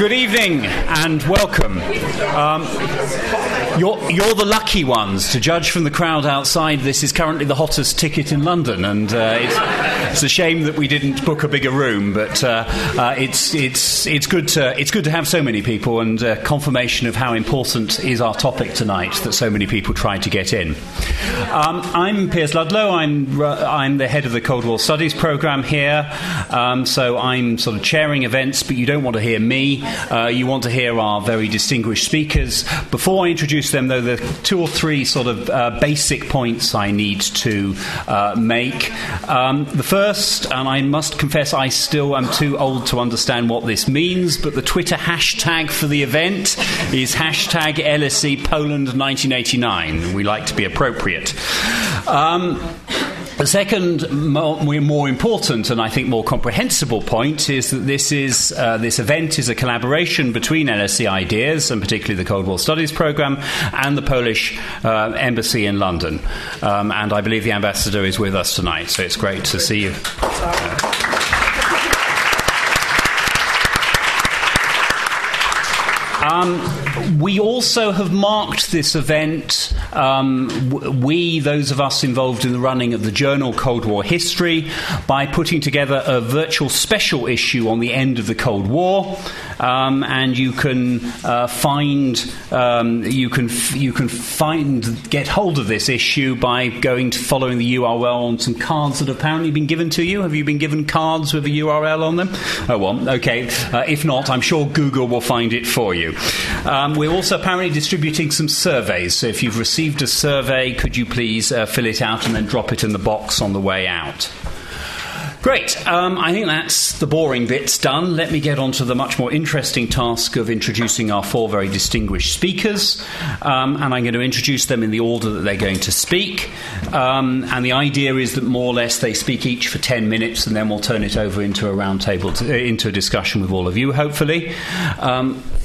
Good evening and welcome. Um, you're, you're, the lucky ones. To judge from the crowd outside, this is currently the hottest ticket in London, and uh, it's, it's, a shame that we didn't book a bigger room. But uh, uh, it's, it's, it's, good to, it's good to have so many people, and uh, confirmation of how important is our topic tonight that so many people tried to get in. Um, I'm Piers Ludlow. I'm, I'm the head of the Cold War Studies program here. Um, so I'm sort of chairing events, but you don't want to hear me. Uh, you want to hear our very distinguished speakers. Before I introduce them, though, there are two or three sort of uh, basic points I need to uh, make. Um, the first, and I must confess I still am too old to understand what this means, but the Twitter hashtag for the event is hashtag LSE Poland 1989. We like to be appropriate. Um, the second, more, more, important and I think more comprehensible point is that this is uh, this event is a collaboration between LSE Ideas and particularly the Cold War Studies Programme and the Polish uh, Embassy in London. Um, and I believe the ambassador is with us tonight, so it's great to see you. Um, we also have marked this event, um, we, those of us involved in the running of the journal Cold War History, by putting together a virtual special issue on the end of the Cold War. Um, and you can uh, find um, you can you can find get hold of this issue by going to following the URL on some cards that have apparently been given to you. Have you been given cards with a URL on them? Oh well, okay. Uh, if not, I'm sure Google will find it for you. Um, we're also apparently distributing some surveys. So if you've received a survey, could you please uh, fill it out and then drop it in the box on the way out? Great. Um, I think that's the boring bits done. Let me get on to the much more interesting task of introducing our four very distinguished speakers. Um, and I'm going to introduce them in the order that they're going to speak. Um, and the idea is that more or less they speak each for 10 minutes, and then we'll turn it over into a roundtable, uh, into a discussion with all of you, hopefully.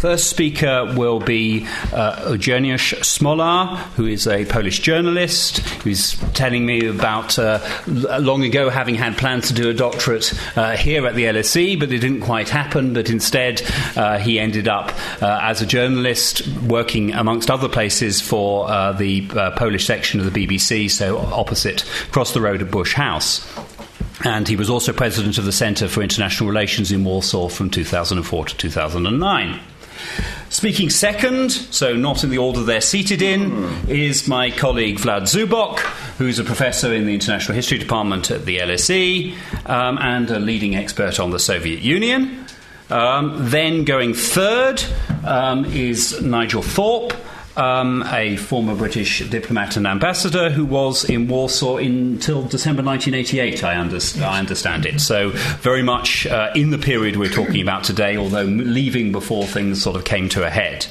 First speaker will be uh, Eugeniusz Smolar, who is a Polish journalist, who's telling me about uh, long ago having had plans to do a doctorate uh, here at the LSE, but it didn't quite happen. But instead, uh, he ended up uh, as a journalist working, amongst other places, for uh, the Polish section of the BBC, so opposite, across the road at Bush House. And he was also president of the Centre for International Relations in Warsaw from 2004 to 2009. Speaking second, so not in the order they're seated in, is my colleague Vlad Zubok, who's a professor in the International History Department at the LSE um, and a leading expert on the Soviet Union. Um, then going third um, is Nigel Thorpe um, a former British diplomat and ambassador who was in Warsaw until December 1988, I, I understand it. So, very much uh, in the period we're talking about today, although leaving before things sort of came to a head.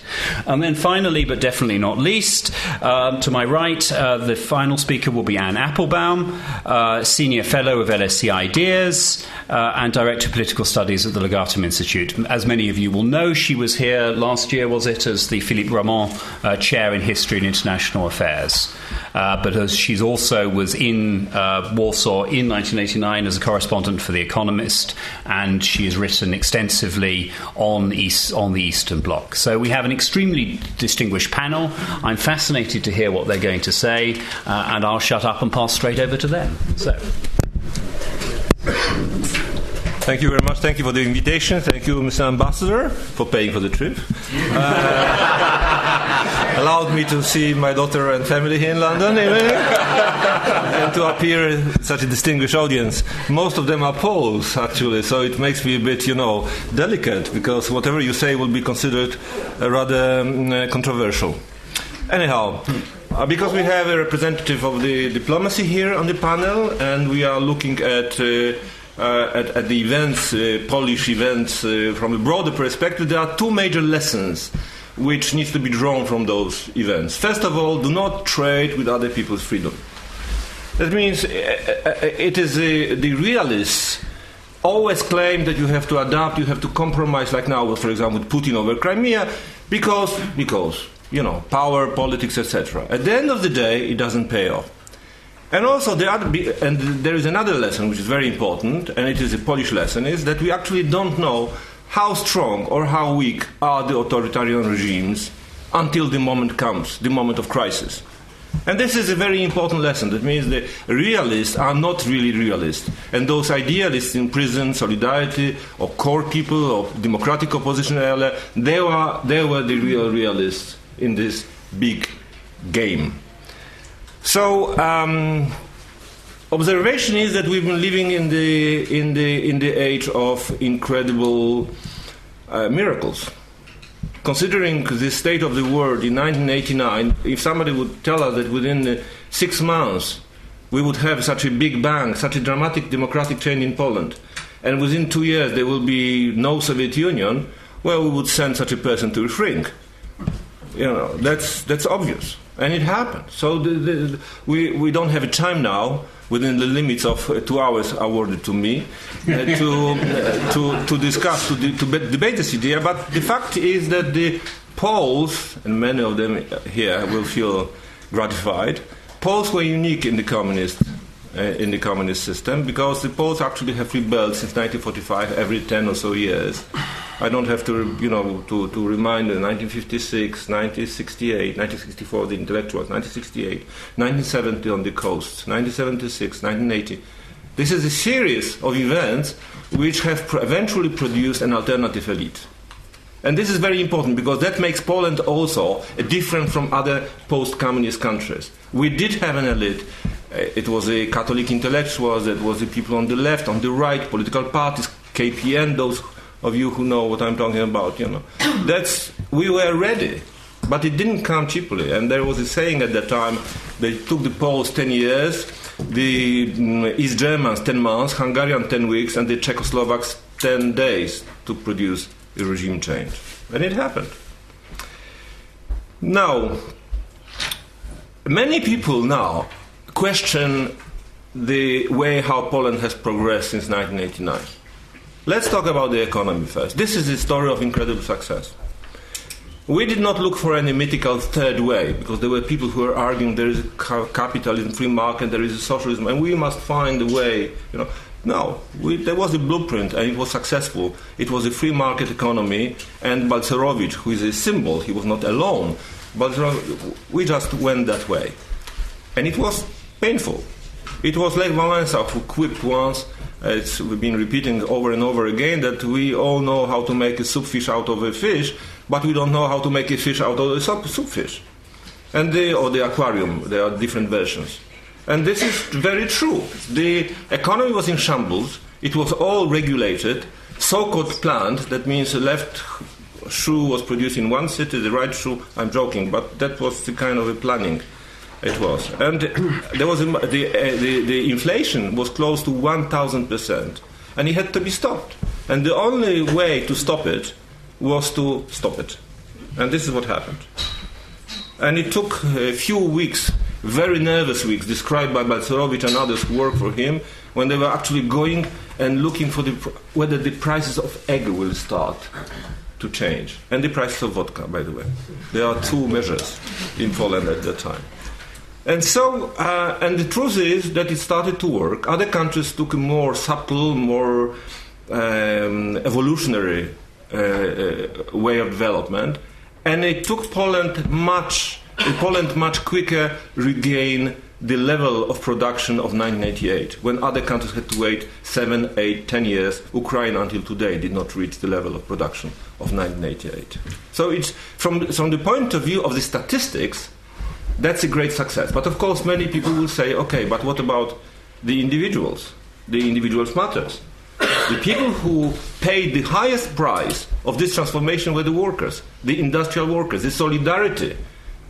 And then finally, but definitely not least, um, to my right, uh, the final speaker will be Anne Applebaum, uh, Senior Fellow of LSE Ideas uh, and Director of Political Studies at the Legatum Institute. As many of you will know, she was here last year, was it, as the Philippe Roman uh, chair in history and international affairs. Uh, but she's also was in uh, Warsaw in 1989 as a correspondent for The Economist, and she has written extensively on, East, on the Eastern Bloc. So we have an extremely distinguished panel. I'm fascinated to hear what they're going to say, uh, and I'll shut up and pass straight over to them. So. Thank you very much. Thank you for the invitation. Thank you, Mr. Ambassador, for paying for the trip. Uh, allowed me to see my daughter and family here in London, and to appear in such a distinguished audience. Most of them are Poles, actually, so it makes me a bit, you know, delicate because whatever you say will be considered rather um, uh, controversial. Anyhow. Uh, because we have a representative of the diplomacy here on the panel, and we are looking at uh, uh, at, at, the events, uh, Polish events, uh, from a broader perspective, there are two major lessons which needs to be drawn from those events. First of all, do not trade with other people's freedom. That means it is the realists always claim that you have to adapt, you have to compromise, like now, for example, with Putin over Crimea, because, because, you know, power, politics, etc. At the end of the day, it doesn't pay off. And also, the other, and there is another lesson which is very important, and it is a Polish lesson, is that we actually don't know how strong or how weak are the authoritarian regimes until the moment comes, the moment of crisis. And this is a very important lesson. That means the realists are not really realists. And those idealists in prison, Solidarity, or KOR people, or democratic opposition they were, they were the real realists in this big game. So, um, observation is that we've been living in the, in the, in the age of incredible uh, miracles considering the state of the world in 1989, if somebody would tell us that within uh, six months we would have such a big bang, such a dramatic democratic change in Poland, and within two years there will be no Soviet Union, well, we would send such a person to a shrink. You know, that's, that's obvious. And it happened. So the, the, we, we don't have a time now within the limits of uh, two hours awarded to me uh, to, uh, to, to discuss, to, de- to debate this idea. But the fact is that the Poles, and many of them here will feel gratified, Poles were unique in the communist Uh, in the communist system because the Poles actually have rebelled since 1945 every 10 or so years. I don't have to, you know, to, to remind 1956, 1968, 1964, the intellectuals, 1968, 1970 on the coast, 1976, 1980. This is a series of events which have eventually produced an alternative elite. And this is very important because that makes Poland also different from other post communist countries. We did have an elite. Uh, it was the Catholic intellectuals, it was the people on the left, on the right, political parties, KPN, those of you who know what I'm talking about, you know. That's, we were ready, but it didn't come cheaply. And there was a saying at that time, they took the Poles 10 years, the mm, East Germans 10 months, Hungarian 10 weeks, and the Czechoslovaks 10 days to produce a regime change. And it happened. Now, many people now question the way how Poland has progressed since 1989. Let's talk about the economy first. This is the story of incredible success. We did not look for any mythical third way because there were people who were arguing there is a capitalism, free market, there is a socialism, and we must find a way. You know, no, we, there was a blueprint and it was successful. It was a free market economy, and Balcerowicz, who is a symbol, he was not alone. But we just went that way, and it was painful. It was Lech Wałęsa who quipped once it's been repeating over and over again that we all know how to make a soup fish out of a fish, but we don't know how to make a fish out of a soup, soup fish. And the, or the aquarium, there are different versions. And this is very true. The economy was in shambles, it was all regulated, so called planned, that means the left shoe was produced in one city, the right shoe, I'm joking, but that was the kind of a planning it was, and there was a, the, uh, the the inflation was close to one thousand percent, and it had to be stopped. And the only way to stop it was to stop it, and this is what happened. And it took a few weeks, very nervous weeks, described by Balcerowicz and others who work for him, when they were actually going and looking for the, whether the prices of egg will start to change, and the prices of vodka, by the way. There are two measures in Poland at that time. And so, uh, and the truth is that it started to work. Other countries took a more subtle, more um, evolutionary uh, uh, way of development, and it took Poland much, Poland much quicker regain the level of production of 1988, when other countries had to wait seven, eight, ten years. Ukraine, until today, did not reach the level of production of 1988. So it's from from the point of view of the statistics that's a great success. But of course, many people will say, okay, but what about the individuals? The individuals matters. The people who paid the highest price of this transformation were the workers, the industrial workers, the solidarity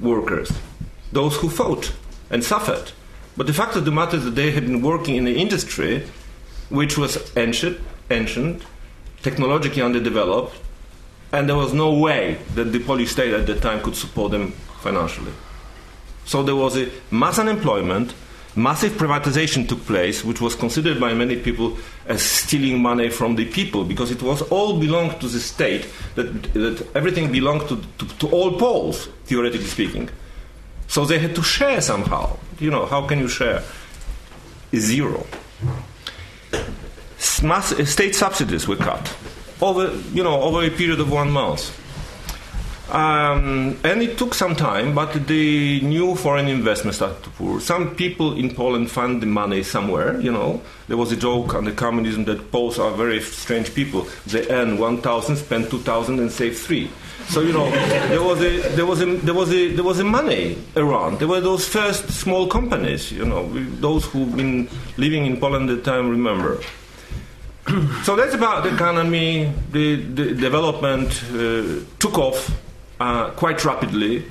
workers, those who fought and suffered. But the fact of the matter is that they had been working in an industry which was ancient, ancient, technologically underdeveloped, and there was no way that the Polish state at that time could support them financially. So there was a mass unemployment, massive privatization took place, which was considered by many people as stealing money from the people because it was all belonged to the state, that, that everything belonged to, to, to all Poles, theoretically speaking. So they had to share somehow. You know, how can you share? Zero. Mass, state subsidies were cut. over, you know, over a period of one month. Um, and it took some time, but the new foreign investment started to pour. Some people in Poland found the money somewhere, you know. There was a joke on the communism that Poles are very strange people. They earn 1,000, spend 2,000, and save three. So you know, there was a there was a there was a there was a money around. There were those first small companies. You know, those who've been living in Poland at the time remember. so that's about the economy. The, the development uh, took off uh, quite rapidly.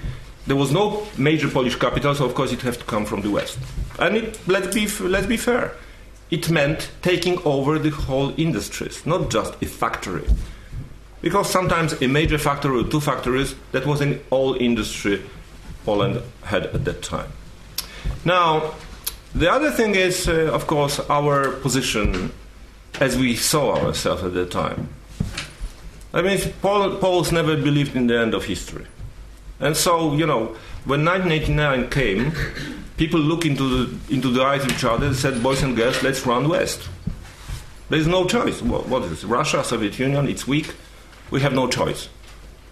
There was no major Polish capital, so of course it had to come from the West. And it, let's, be, let's be fair, it meant taking over the whole industries, not just a factory. Because sometimes a major factory or two factories, that was in all industry Poland had at that time. Now, the other thing is, uh, of course, our position as we saw ourselves at that time. I mean, Paul, Poles never believed in the end of history. And so, you know, when 1989 came, people looked into the, into the eyes of each other and said, boys and girls, let's run west. There's no choice. what, what is? Russia, Soviet Union, it's weak. We have no choice.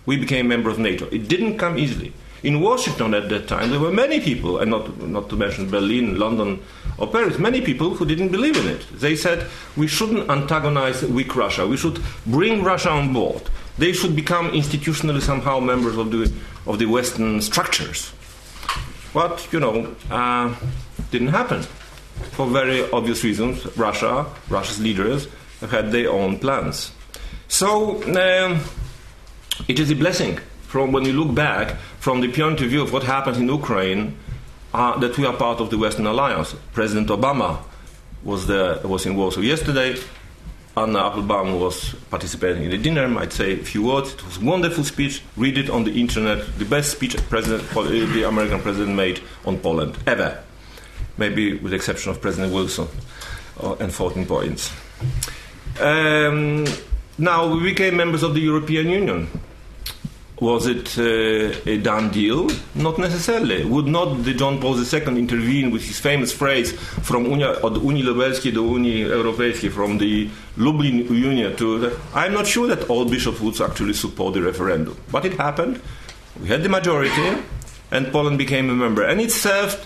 We became member of NATO. It didn't come easily. In Washington at that time, there were many people, and not, not to mention Berlin, London, or Paris, many people who didn't believe in it. They said we shouldn't antagonize weak Russia. We should bring Russia on board. They should become institutionally somehow members of the, of the Western structures. But, you know, uh, didn't happen. For very obvious reasons, Russia, Russia's leaders, had their own plans. So, um, it is a blessing from when you look back from the point of view of what happened in Ukraine, uh, that we are part of the Western Alliance. President Obama was there, was in Warsaw yesterday. Anna Applebaum was participating in the dinner. Might say a few words. It was a wonderful speech. Read it on the internet. The best speech president, uh, the American president made on Poland ever, maybe with the exception of President Wilson uh, and 14 points. Um, now we became members of the European Union. Was it uh, a done deal? Not necessarily. Would not the John Paul II intervene with his famous phrase from Unia, od Unii Lubelskiej do Unii Europejskiej, from the Lublin Union to the, I'm not sure that all bishops would actually support the referendum. But it happened. We had the majority, and Poland became a member. And it served,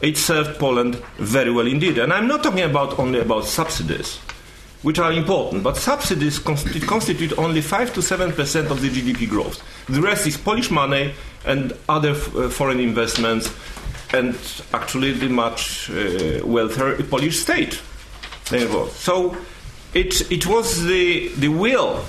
it served Poland very well indeed. And I'm not talking about only about subsidies which are important, but subsidies constitute, constitute only 5 to 7 percent of the GDP growth. The rest is Polish money and other uh, foreign investments, and actually the much uh, wealthier Polish state. So it, it was the, the will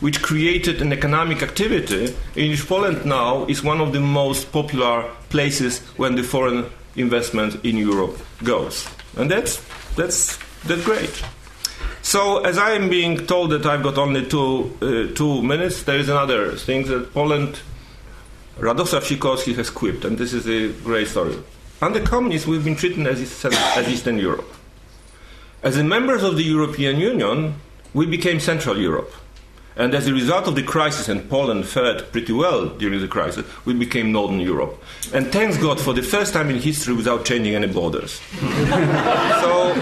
which created an economic activity in which Poland now is one of the most popular places when the foreign investment in Europe goes. And that's, that's, that's great. So, as I am being told that I've got only two, uh, two minutes, there is another thing that Poland, Radosław Sikorski has quipped, and this is a great story. Under communists, we've been treated as, as Eastern Europe. As members of the European Union, we became Central Europe. And as a result of the crisis, and Poland fared pretty well during the crisis, we became Northern Europe. And thanks God for the first time in history without changing any borders. so,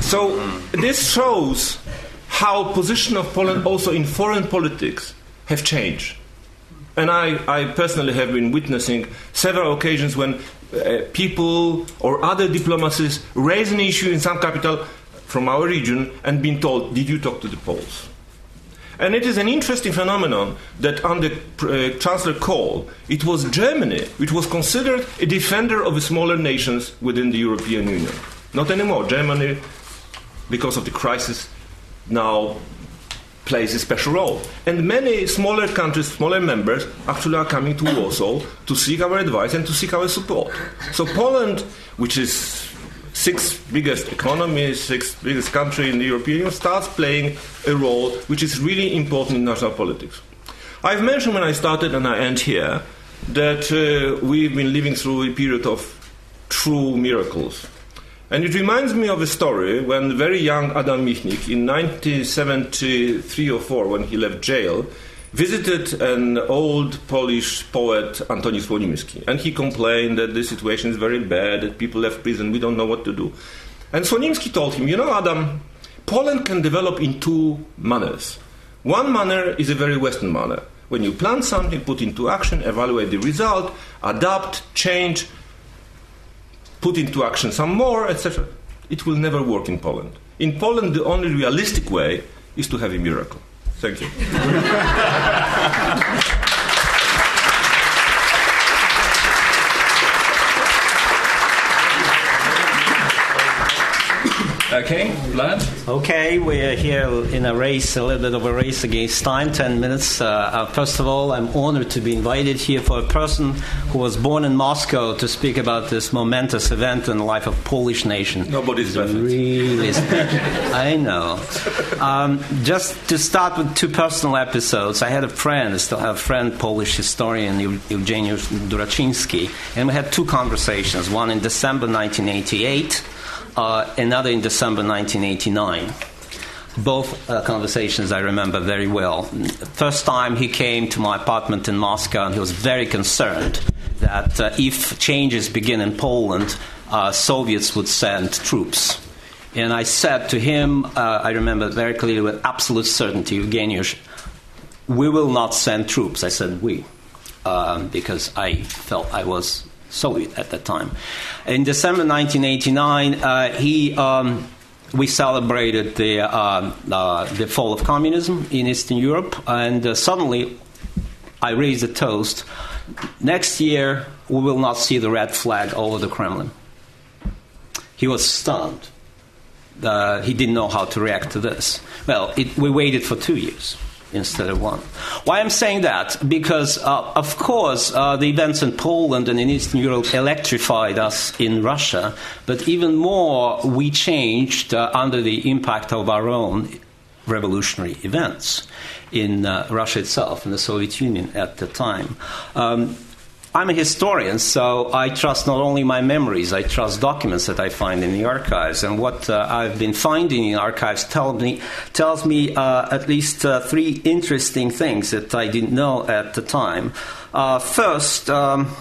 so this shows how position of Poland also in foreign politics have changed. And I, I personally have been witnessing several occasions when uh, people or other diplomacies raise an issue in some capital from our region and been told, did you talk to the Poles? And it is an interesting phenomenon that under uh, Chancellor Kohl, it was Germany which was considered a defender of the smaller nations within the European Union. Not anymore. Germany, because of the crisis, now plays a special role. And many smaller countries, smaller members, actually are coming to Warsaw to seek our advice and to seek our support. So Poland, which is sixth biggest economy, sixth biggest country in the European Union, starts playing a role which is really important in national politics. I've mentioned when I started, and I end here, that uh, we've been living through a period of true miracles. And it reminds me of a story when very young Adam Michnik, in 1973 or 4, when he left jail, visited an old Polish poet, Antoni Słonimski, and he complained that the situation is very bad, that people left prison, we don't know what to do. And Słonimski told him, You know, Adam, Poland can develop in two manners. One manner is a very Western manner. When you plan something, put into action, evaluate the result, adapt, change, put into action some more, etc. It will never work in Poland. In Poland, the only realistic way is to have a miracle. Thank you. Okay, Vlad? Okay, we're here in a race, a little bit of a race against time, 10 minutes. Uh, uh, first of all, I'm honored to be invited here for a person who was born in Moscow to speak about this momentous event in the life of Polish nation. Nobody's perfect. Really, I know. Um, just to start with two personal episodes, I had a friend, I still have a friend, Polish historian Eugeniusz Duraczynski, and we had two conversations, one in December 1988 uh, another in December 1989. Both uh, conversations I remember very well. First time he came to my apartment in Moscow, and he was very concerned that uh, if changes begin in Poland, uh, Soviets would send troops. And I said to him, uh, I remember very clearly with absolute certainty, Eugeniusz, we will not send troops. I said we, um, because I felt I was Soviet at that time. In December 1989, uh, he. Um, we celebrated the, uh, uh, the fall of communism in Eastern Europe, and uh, suddenly I raised a toast. Next year, we will not see the red flag over the Kremlin. He was stunned. Uh, he didn't know how to react to this. Well, it, we waited for two years instead of one. Why I'm saying that? Because, uh, of course, uh, the events in Poland and in Eastern Europe electrified us in Russia, but even more, we changed uh, under the impact of our own revolutionary events in uh, Russia itself, in the Soviet Union at the time. Um, I'm a historian, so I trust not only my memories, I trust documents that I find in the archives. And what uh, I've been finding in archives tell me, tells me uh, at least uh, three interesting things that I didn't know at the time. Uh, first, um,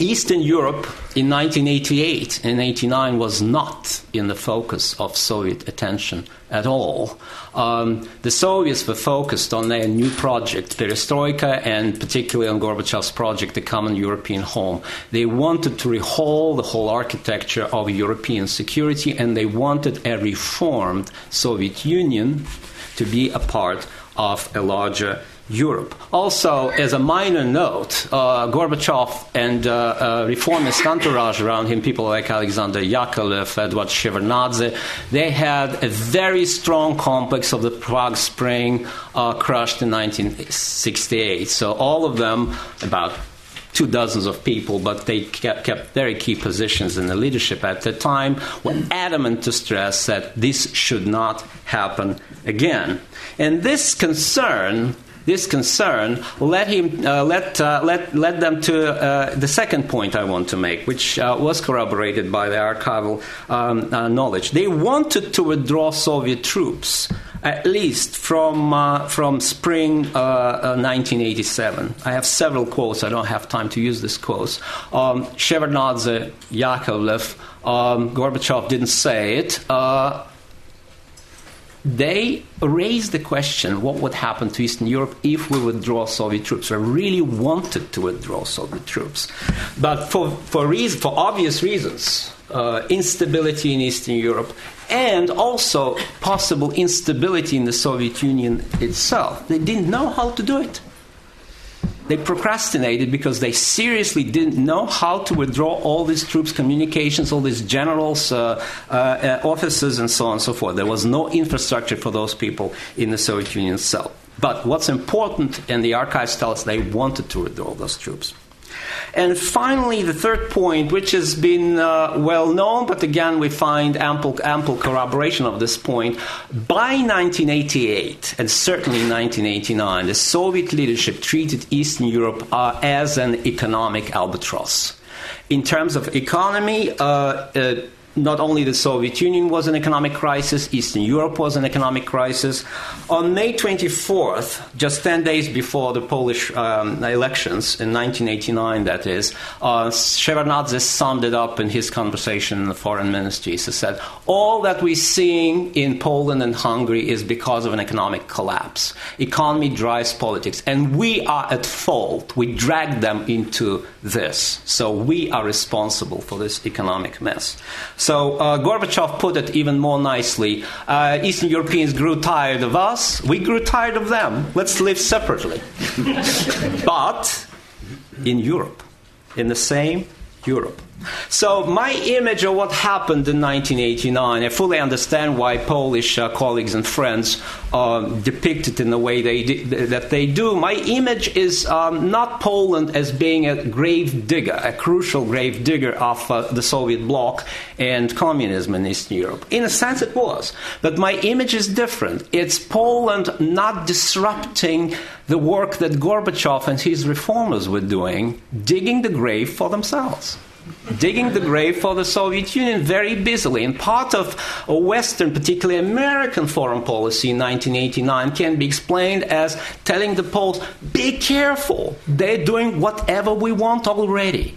Eastern Europe in 1988 and 89 was not in the focus of Soviet attention at all. Um, the Soviets were focused on their new project, Perestroika, and particularly on Gorbachev's project, the Common European Home. They wanted to rehaul the whole architecture of European security, and they wanted a reformed Soviet Union to be a part of a larger Europe. Also, as a minor note, uh, Gorbachev and uh, uh, reformist entourage around him, people like Alexander Yakovlev, Edward Shevardnadze, they had a very strong complex of the Prague Spring uh, crushed in 1968. So all of them, about two dozens of people, but they kept, kept, very key positions in the leadership at the time, were adamant to stress that this should not happen again. And this concern this concern led him uh, led, uh, led, led them to uh, the second point I want to make, which uh, was corroborated by the archival um, uh, knowledge. They wanted to withdraw Soviet troops. At least from uh, from spring 1987, I have several quotes. I don't have time to use this quotes. Um, Shevardnadze, Yakovlev, um, Gorbachev didn't say it they raised the question what would happen to Eastern Europe if we withdraw Soviet troops. They really wanted to withdraw Soviet troops. But for, for, reason, for obvious reasons, uh, instability in Eastern Europe, and also possible instability in the Soviet Union itself, they didn't know how to do it. They procrastinated because they seriously didn't know how to withdraw all these troops, communications, all these generals, uh, uh, and so on and so forth. There was no infrastructure for those people in the Soviet Union itself. But what's important, and the archives tell us they wanted to withdraw those troops. And finally, the third point, which has been uh, well known, but again, we find ample, ample corroboration of this point. By 1988, and certainly 1989, the Soviet leadership treated Eastern Europe uh, as an economic albatross. In terms of economy, uh, uh not only the Soviet Union was an economic crisis, Eastern Europe was an economic crisis. On May 24th, just 10 days before the Polish um, elections, in 1989, that is, uh, Shevardnadze summed it up in his conversation in the foreign ministry. He said, All that we're seeing in Poland and Hungary is because of an economic collapse. Economy drives politics, and we are at fault. We dragged them into this. So we are responsible for this economic mess. So uh, Gorbachev put it even more nicely uh, Eastern Europeans grew tired of us, we grew tired of them. Let's live separately. but in Europe, in the same Europe. So, my image of what happened in 1989, I fully understand why Polish uh, colleagues and friends uh, depict it in the way they that they do. My image is um, not Poland as being a grave digger, a crucial grave digger of uh, the Soviet bloc and communism in Eastern Europe. In a sense, it was. But my image is different. It's Poland not disrupting the work that Gorbachev and his reformers were doing, digging the grave for themselves digging the grave for the Soviet Union very busily. And part of Western, particularly American foreign policy in 1989 can be explained as telling the Poles, be careful, they're doing whatever we want already.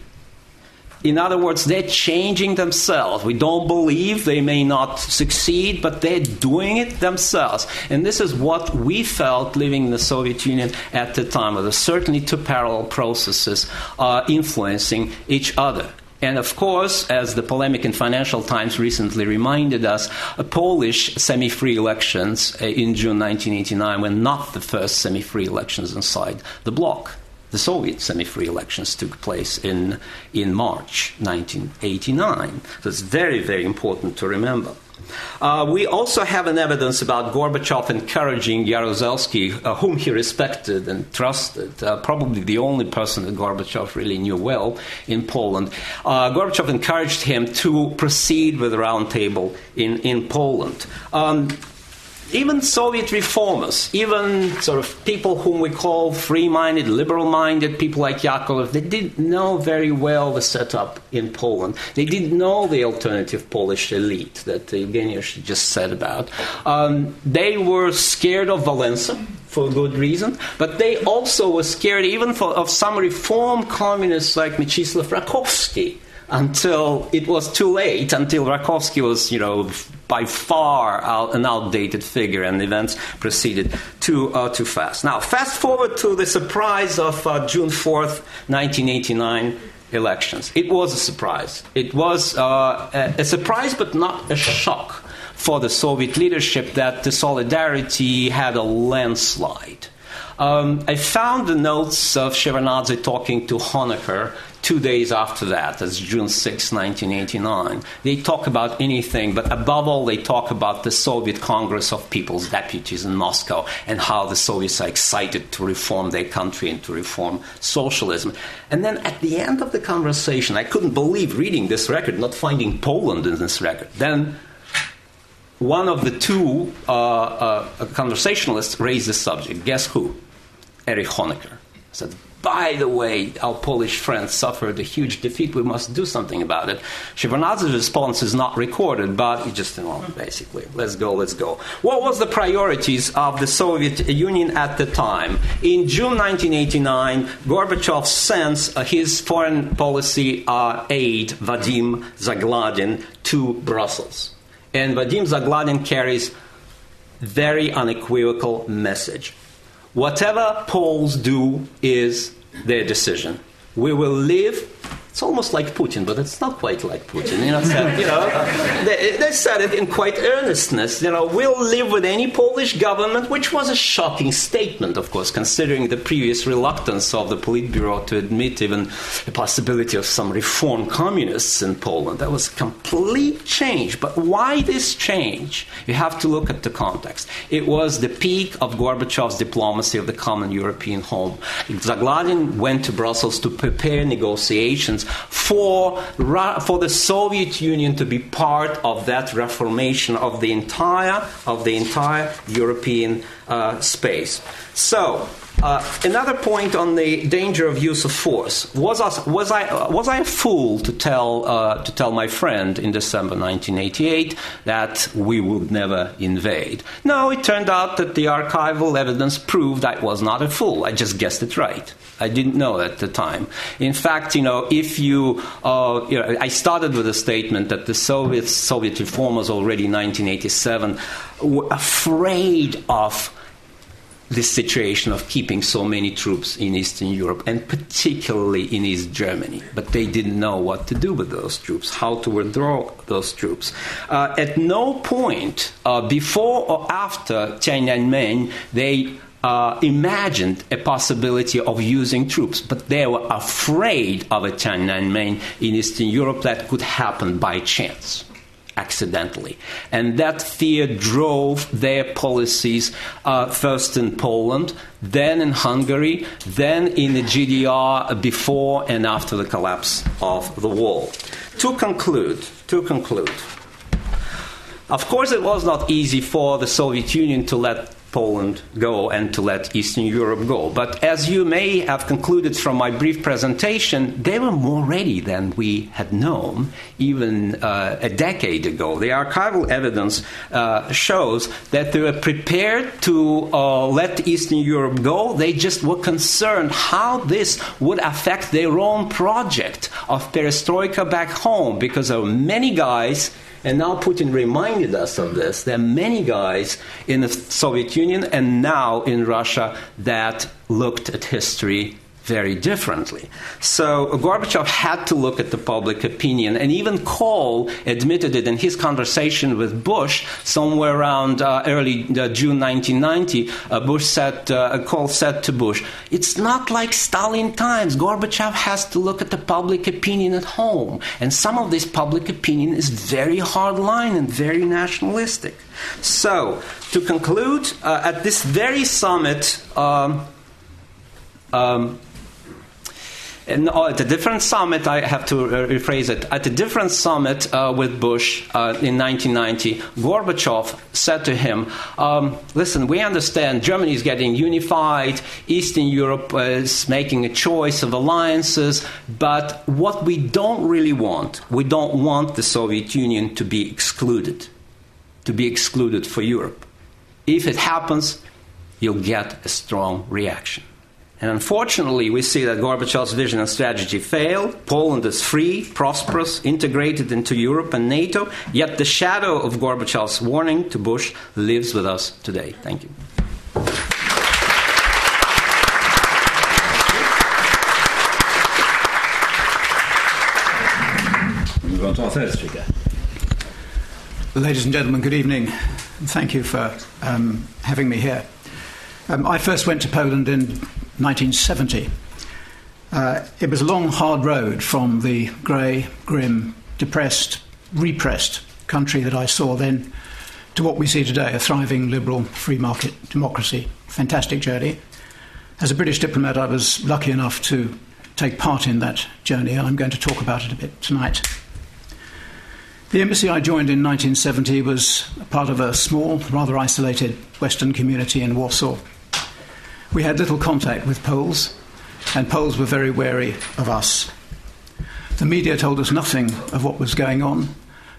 In other words, they're changing themselves. We don't believe they may not succeed, but they're doing it themselves. And this is what we felt living in the Soviet Union at the time. There certainly two parallel processes uh, influencing each other. And of course, as the polemic in Financial Times recently reminded us, Polish semi free elections uh, in June 1989 were not the first semi free elections inside the bloc. The Soviet semi free elections took place in, in March 1989. So it's very, very important to remember. Uh, we also have an evidence about Gorbachev encouraging Jaruzelski, uh, whom he respected and trusted, uh, probably the only person that Gorbachev really knew well in Poland. Uh, Gorbachev encouraged him to proceed with the roundtable in, in Poland. Um, even Soviet reformers, even sort of people whom we call free minded, liberal minded, people like Yakovlev, they didn't know very well the setup in Poland. They didn't know the alternative Polish elite that Evgeniusz just said about. Um, they were scared of Walesa for good reason, but they also were scared even for, of some reform communists like Mieczysław Rakowski until it was too late, until Rakowski was, you know, by far out, an outdated figure, and events proceeded too, uh, too fast. Now, fast forward to the surprise of uh, June 4th, 1989 elections. It was a surprise. It was uh, a, a surprise, but not a shock for the Soviet leadership that the solidarity had a landslide. Um, I found the notes of Shevardnadze talking to Honecker two days after that, that's June 6, 1989. They talk about anything, but above all, they talk about the Soviet Congress of People's Deputies in Moscow and how the Soviets are excited to reform their country and to reform socialism. And then at the end of the conversation, I couldn't believe reading this record, not finding Poland in this record. Then one of the two uh, uh, conversationalists raised the subject. Guess who? Erich Honecker. said, by the way, our Polish friends suffered a huge defeat. We must do something about it. Shevardnadze's response is not recorded, but it just, you know, basically, let's go, let's go. What was the priorities of the Soviet Union at the time? In June 1989, Gorbachev sends uh, his foreign policy uh, aide, Vadim Zagladin, to Brussels. And Vadim Zagladin carries very unequivocal message Whatever Poles do is their decision. We will live it's almost like Putin, but it's not quite like Putin. You know, said, you know they, they, said it in quite earnestness. You know, we'll live with any Polish government, which was a shocking statement, of course, considering the previous reluctance of the Politburo to admit even the possibility of some reform communists in Poland. That was a complete change. But why this change? You have to look at the context. It was the peak of Gorbachev's diplomacy of the common European home. Zagladin went to Brussels to prepare negotiations for, for the Soviet Union to be part of that reformation of the entire, of the entire European uh, space. So, Uh, another point on the danger of use of force was, us, was I uh, was I a fool to tell uh, to tell my friend in December 1988 that we would never invade? No, it turned out that the archival evidence proved I was not a fool. I just guessed it right. I didn't know at the time. In fact, you know, if you, uh, you know, I started with a statement that the Soviet Soviet reform was already 1987, were afraid of this situation of keeping so many troops in Eastern Europe and particularly in East Germany. But they didn't know what to do with those troops, how to withdraw those troops. Uh, at no point uh, before or after Tiananmen, they uh, imagined a possibility of using troops, but they were afraid of a Tiananmen in Eastern Europe that could happen by chance accidentally. And that fear drove their policies uh, first in Poland, then in Hungary, then in the GDR before and after the collapse of the wall. To conclude, to conclude, of course, it was not easy for the Soviet Union to let Poland go and to let Eastern Europe go. But as you may have concluded from my brief presentation, they were more ready than we had known even uh, a decade ago. The archival evidence uh, shows that they were prepared to uh, let Eastern Europe go. They just were concerned how this would affect their own project of perestroika back home because there were many guys and now Putin reminded us of this. There are many guys in the Soviet Union and now in Russia that looked at history very differently. So Gorbachev had to look at the public opinion, and even Kohl admitted it in his conversation with Bush somewhere around uh, early uh, June 1990. Uh, Bush said, uh, Kohl said to Bush, "It's not like Stalin times. Gorbachev has to look at the public opinion at home, and some of this public opinion is very hardline and very nationalistic." So, to conclude, uh, at this very summit. Um, um, uh, at a different summit, I have to uh, rephrase it. At a different summit uh, with Bush uh, in 1990, Gorbachev said to him, um, "Listen, we understand Germany is getting unified. Eastern Europe is making a choice of alliances, but what we don't really want, we don't want the Soviet Union to be excluded, to be excluded for Europe. If it happens, you'll get a strong reaction." And unfortunately, we see that Gorbachev's vision and strategy failed. Poland is free, prosperous, integrated into Europe and NATO, yet the shadow of Gorbachev's warning to Bush lives with us today. Thank you. Move on to our third speaker. Ladies and gentlemen, good evening. Thank you for um, having me here. Um, I first went to Poland in 1970. Uh, it was a long, hard road from the grey, grim, depressed, repressed country that I saw then to what we see today a thriving, liberal, free market democracy. Fantastic journey. As a British diplomat, I was lucky enough to take part in that journey, and I'm going to talk about it a bit tonight. The embassy I joined in 1970 was part of a small, rather isolated Western community in Warsaw. We had little contact with Poles, and Poles were very wary of us. The media told us nothing of what was going on.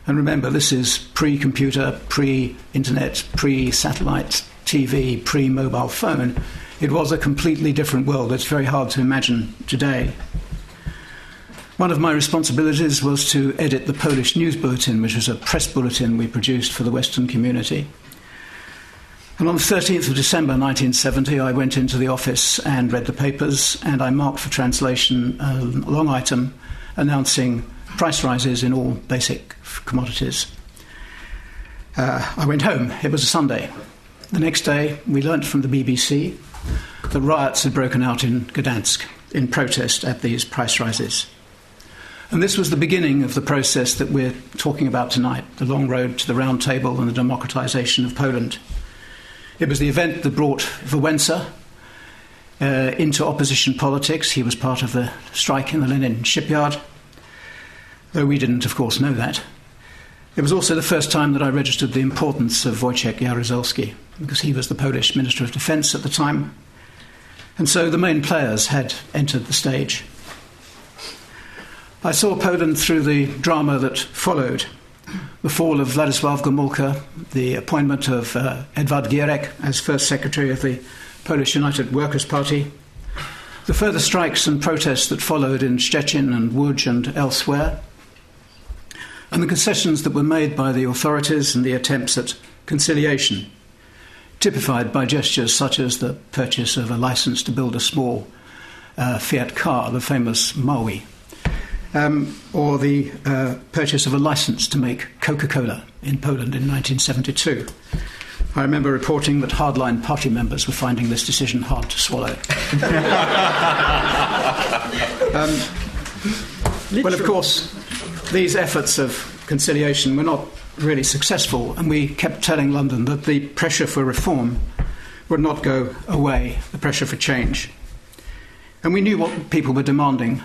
And remember, this is pre computer, pre internet, pre satellite TV, pre mobile phone. It was a completely different world. It's very hard to imagine today. One of my responsibilities was to edit the Polish News Bulletin, which was a press bulletin we produced for the Western community. And on the 13th of December 1970, I went into the office and read the papers, and I marked for translation a long item announcing price rises in all basic commodities. Uh, I went home. It was a Sunday. The next day, we learnt from the BBC that riots had broken out in Gdansk in protest at these price rises. And this was the beginning of the process that we're talking about tonight the long road to the round table and the democratization of Poland. It was the event that brought Wałęsa uh, into opposition politics. He was part of the strike in the Lenin shipyard, though we didn't, of course, know that. It was also the first time that I registered the importance of Wojciech Jaruzelski, because he was the Polish Minister of Defense at the time. And so the main players had entered the stage. I saw Poland through the drama that followed the fall of Władysław Gomulka, the appointment of uh, Edward Gierek as first secretary of the Polish United Workers' Party, the further strikes and protests that followed in Szczecin and Łódź and elsewhere, and the concessions that were made by the authorities and the attempts at conciliation, typified by gestures such as the purchase of a license to build a small uh, Fiat car, the famous Maluch, um, or the uh, purchase of a license to make Coca Cola in Poland in 1972. I remember reporting that hardline party members were finding this decision hard to swallow. um, well, of course, these efforts of conciliation were not really successful, and we kept telling London that the pressure for reform would not go away, the pressure for change. And we knew what people were demanding.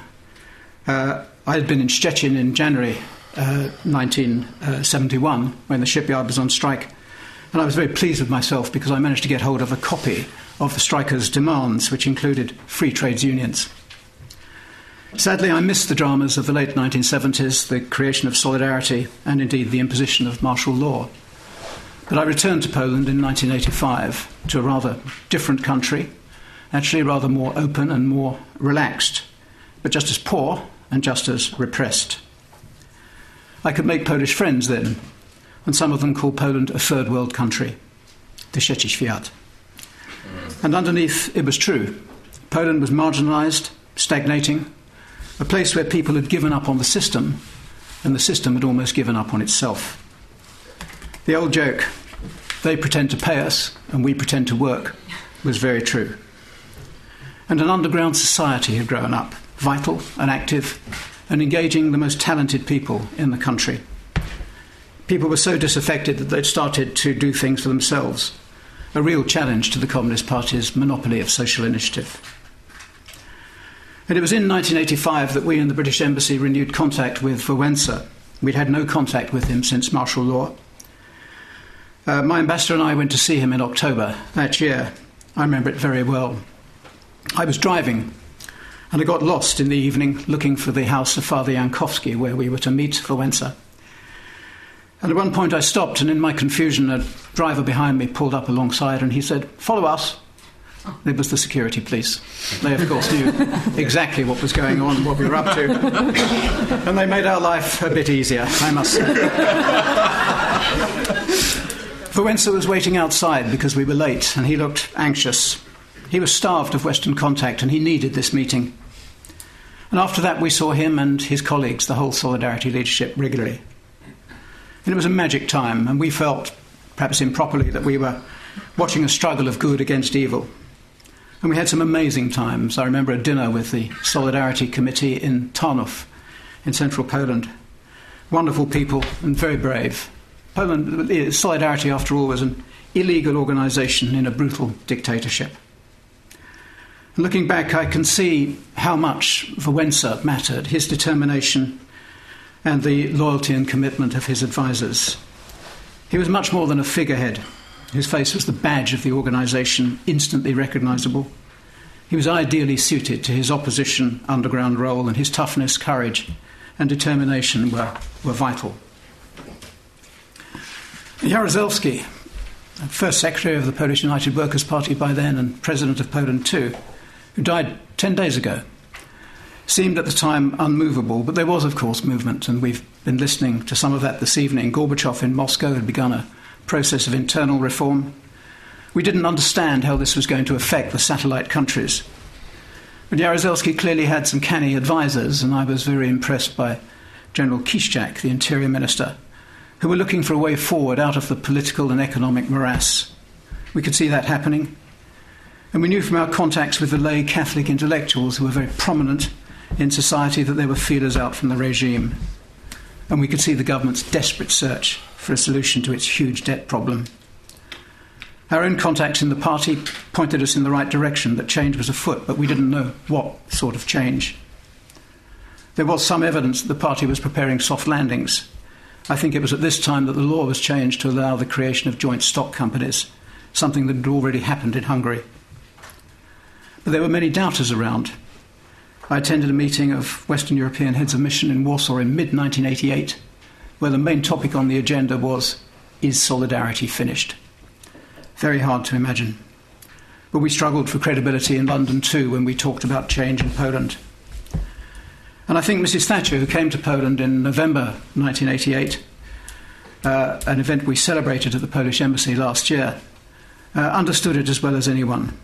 Uh, I had been in Szczecin in January uh, 1971 when the shipyard was on strike, and I was very pleased with myself because I managed to get hold of a copy of the strikers' demands, which included free trades unions. Sadly, I missed the dramas of the late 1970s, the creation of solidarity, and indeed the imposition of martial law. But I returned to Poland in 1985 to a rather different country, actually rather more open and more relaxed, but just as poor and just as repressed. I could make Polish friends then, and some of them called Poland a third world country, the Trzeci Świat. And underneath, it was true. Poland was marginalized, stagnating, a place where people had given up on the system, and the system had almost given up on itself. The old joke, they pretend to pay us and we pretend to work, was very true. And an underground society had grown up, vital and active, and engaging the most talented people in the country. People were so disaffected that they'd started to do things for themselves, a real challenge to the Communist Party's monopoly of social initiative. And it was in 1985 that we in the British Embassy renewed contact with Wałęsa. We'd had no contact with him since martial law. Uh, my ambassador and I went to see him in October that year. I remember it very well. I was driving and I got lost in the evening looking for the house of Father Jankowski where we were to meet Wałęsa. And at one point I stopped, and in my confusion, a driver behind me pulled up alongside and he said, Follow us. It was the security police. They, of course, knew exactly what was going on, what we were up to. And they made our life a bit easier, I must say. Wałęsa was waiting outside because we were late, and he looked anxious. He was starved of Western contact, and he needed this meeting. And after that, we saw him and his colleagues, the whole Solidarity leadership, regularly. And it was a magic time, and we felt, perhaps improperly, that we were watching a struggle of good against evil. And we had some amazing times. I remember a dinner with the Solidarity Committee in Tarnów in central Poland. Wonderful people and very brave. Poland, Solidarity, after all, was an illegal organization in a brutal dictatorship. Looking back, I can see how much Wałęsa mattered, his determination and the loyalty and commitment of his advisors. He was much more than a figurehead. His face was the badge of the organization, instantly recognizable. He was ideally suited to his opposition underground role, and his toughness, courage, and determination were, were vital. Jaruzelski, first secretary of the Polish United Workers' Party by then and president of Poland too, who died 10 days ago, seemed at the time unmovable, but there was, of course, movement, and we've been listening to some of that this evening. Gorbachev in Moscow had begun a process of internal reform. We didn't understand how this was going to affect the satellite countries. But Jaruzelski clearly had some canny advisors, and I was very impressed by General Kiszczak, the Interior Minister, who were looking for a way forward out of the political and economic morass. We could see that happening. And we knew from our contacts with the lay Catholic intellectuals who were very prominent in society that they were feelers out from the regime. And we could see the government's desperate search for a solution to its huge debt problem. Our own contacts in the party pointed us in the right direction that change was afoot, but we didn't know what sort of change. There was some evidence that the party was preparing soft landings. I think it was at this time that the law was changed to allow the creation of joint stock companies, something that had already happened in Hungary. But there were many doubters around. I attended a meeting of Western European heads of mission in Warsaw in mid 1988, where the main topic on the agenda was Is solidarity finished? Very hard to imagine. But we struggled for credibility in London too when we talked about change in Poland. And I think Mrs. Thatcher, who came to Poland in November 1988, uh, an event we celebrated at the Polish Embassy last year, uh, understood it as well as anyone.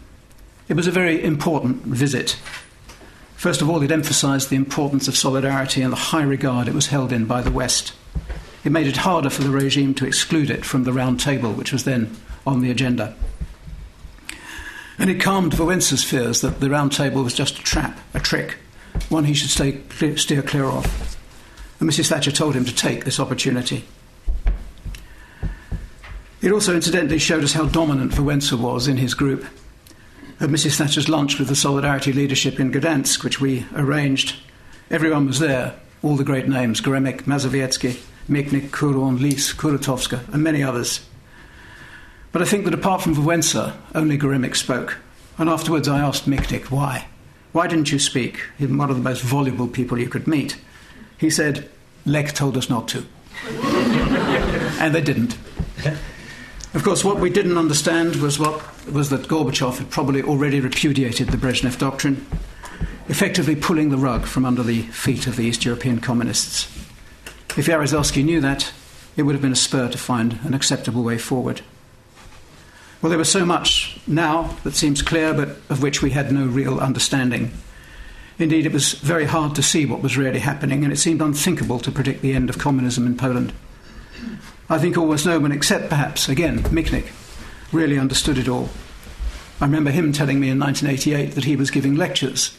It was a very important visit. First of all, it emphasized the importance of solidarity and the high regard it was held in by the West. It made it harder for the regime to exclude it from the round table, which was then on the agenda. And it calmed Wałęsa's fears that the round table was just a trap, a trick, one he should stay clear, steer clear of. And Mrs. Thatcher told him to take this opportunity. It also incidentally showed us how dominant Wałęsa was in his group. At Mrs. Thatcher's lunch with the Solidarity leadership in Gdansk, which we arranged, everyone was there, all the great names Geremek, Mazowiecki, Michnik, Kuron, Lis, Kuratowska, and many others. But I think that apart from Wałęsa, only Geremek spoke. And afterwards I asked Michnik why. Why didn't you speak? He's one of the most voluble people you could meet. He said, Lech told us not to. and they didn't. Of course, what we didn't understand was, what, was that Gorbachev had probably already repudiated the Brezhnev doctrine, effectively pulling the rug from under the feet of the East European communists. If Jaruzelski knew that, it would have been a spur to find an acceptable way forward. Well, there was so much now that seems clear, but of which we had no real understanding. Indeed, it was very hard to see what was really happening, and it seemed unthinkable to predict the end of communism in Poland. I think almost no one, except perhaps, again, Michnik, really understood it all. I remember him telling me in 1988 that he was giving lectures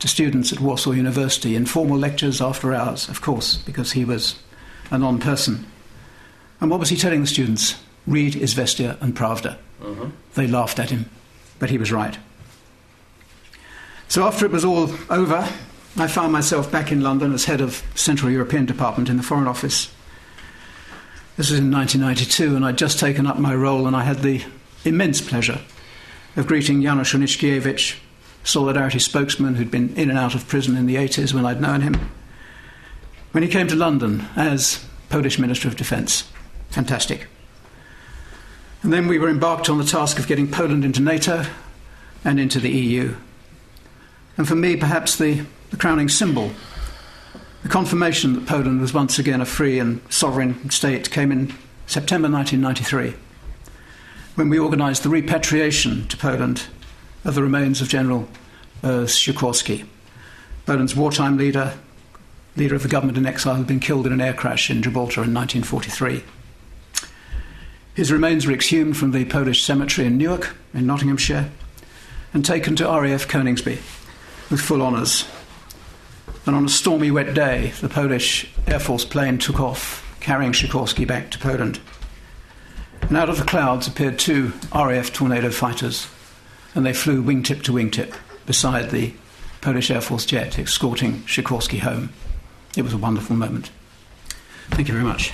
to students at Warsaw University, informal lectures after hours, of course, because he was a non person. And what was he telling the students? Read Izvestia and Pravda. Uh-huh. They laughed at him, but he was right. So after it was all over, I found myself back in London as head of Central European Department in the Foreign Office. This was in 1992, and I'd just taken up my role, and I had the immense pleasure of greeting Janusz Onyszkiewicz, Solidarity spokesman who'd been in and out of prison in the 80s when I'd known him, when he came to London as Polish Minister of Defence. Fantastic. And then we were embarked on the task of getting Poland into NATO and into the EU. And for me, perhaps the, the crowning symbol, the confirmation that Poland was once again a free and sovereign state, came in September 1993, when we organised the repatriation to Poland of the remains of General uh, Sikorski, Poland's wartime leader, leader of the government in exile, who had been killed in an air crash in Gibraltar in 1943. His remains were exhumed from the Polish cemetery in Newark, in Nottinghamshire, and taken to RAF Coningsby with full honours. And on a stormy, wet day, the Polish Air Force plane took off, carrying Sikorski back to Poland. And out of the clouds appeared two RAF Tornado fighters, and they flew wingtip to wingtip beside the Polish Air Force jet, escorting Sikorski home. It was a wonderful moment. Thank you very much.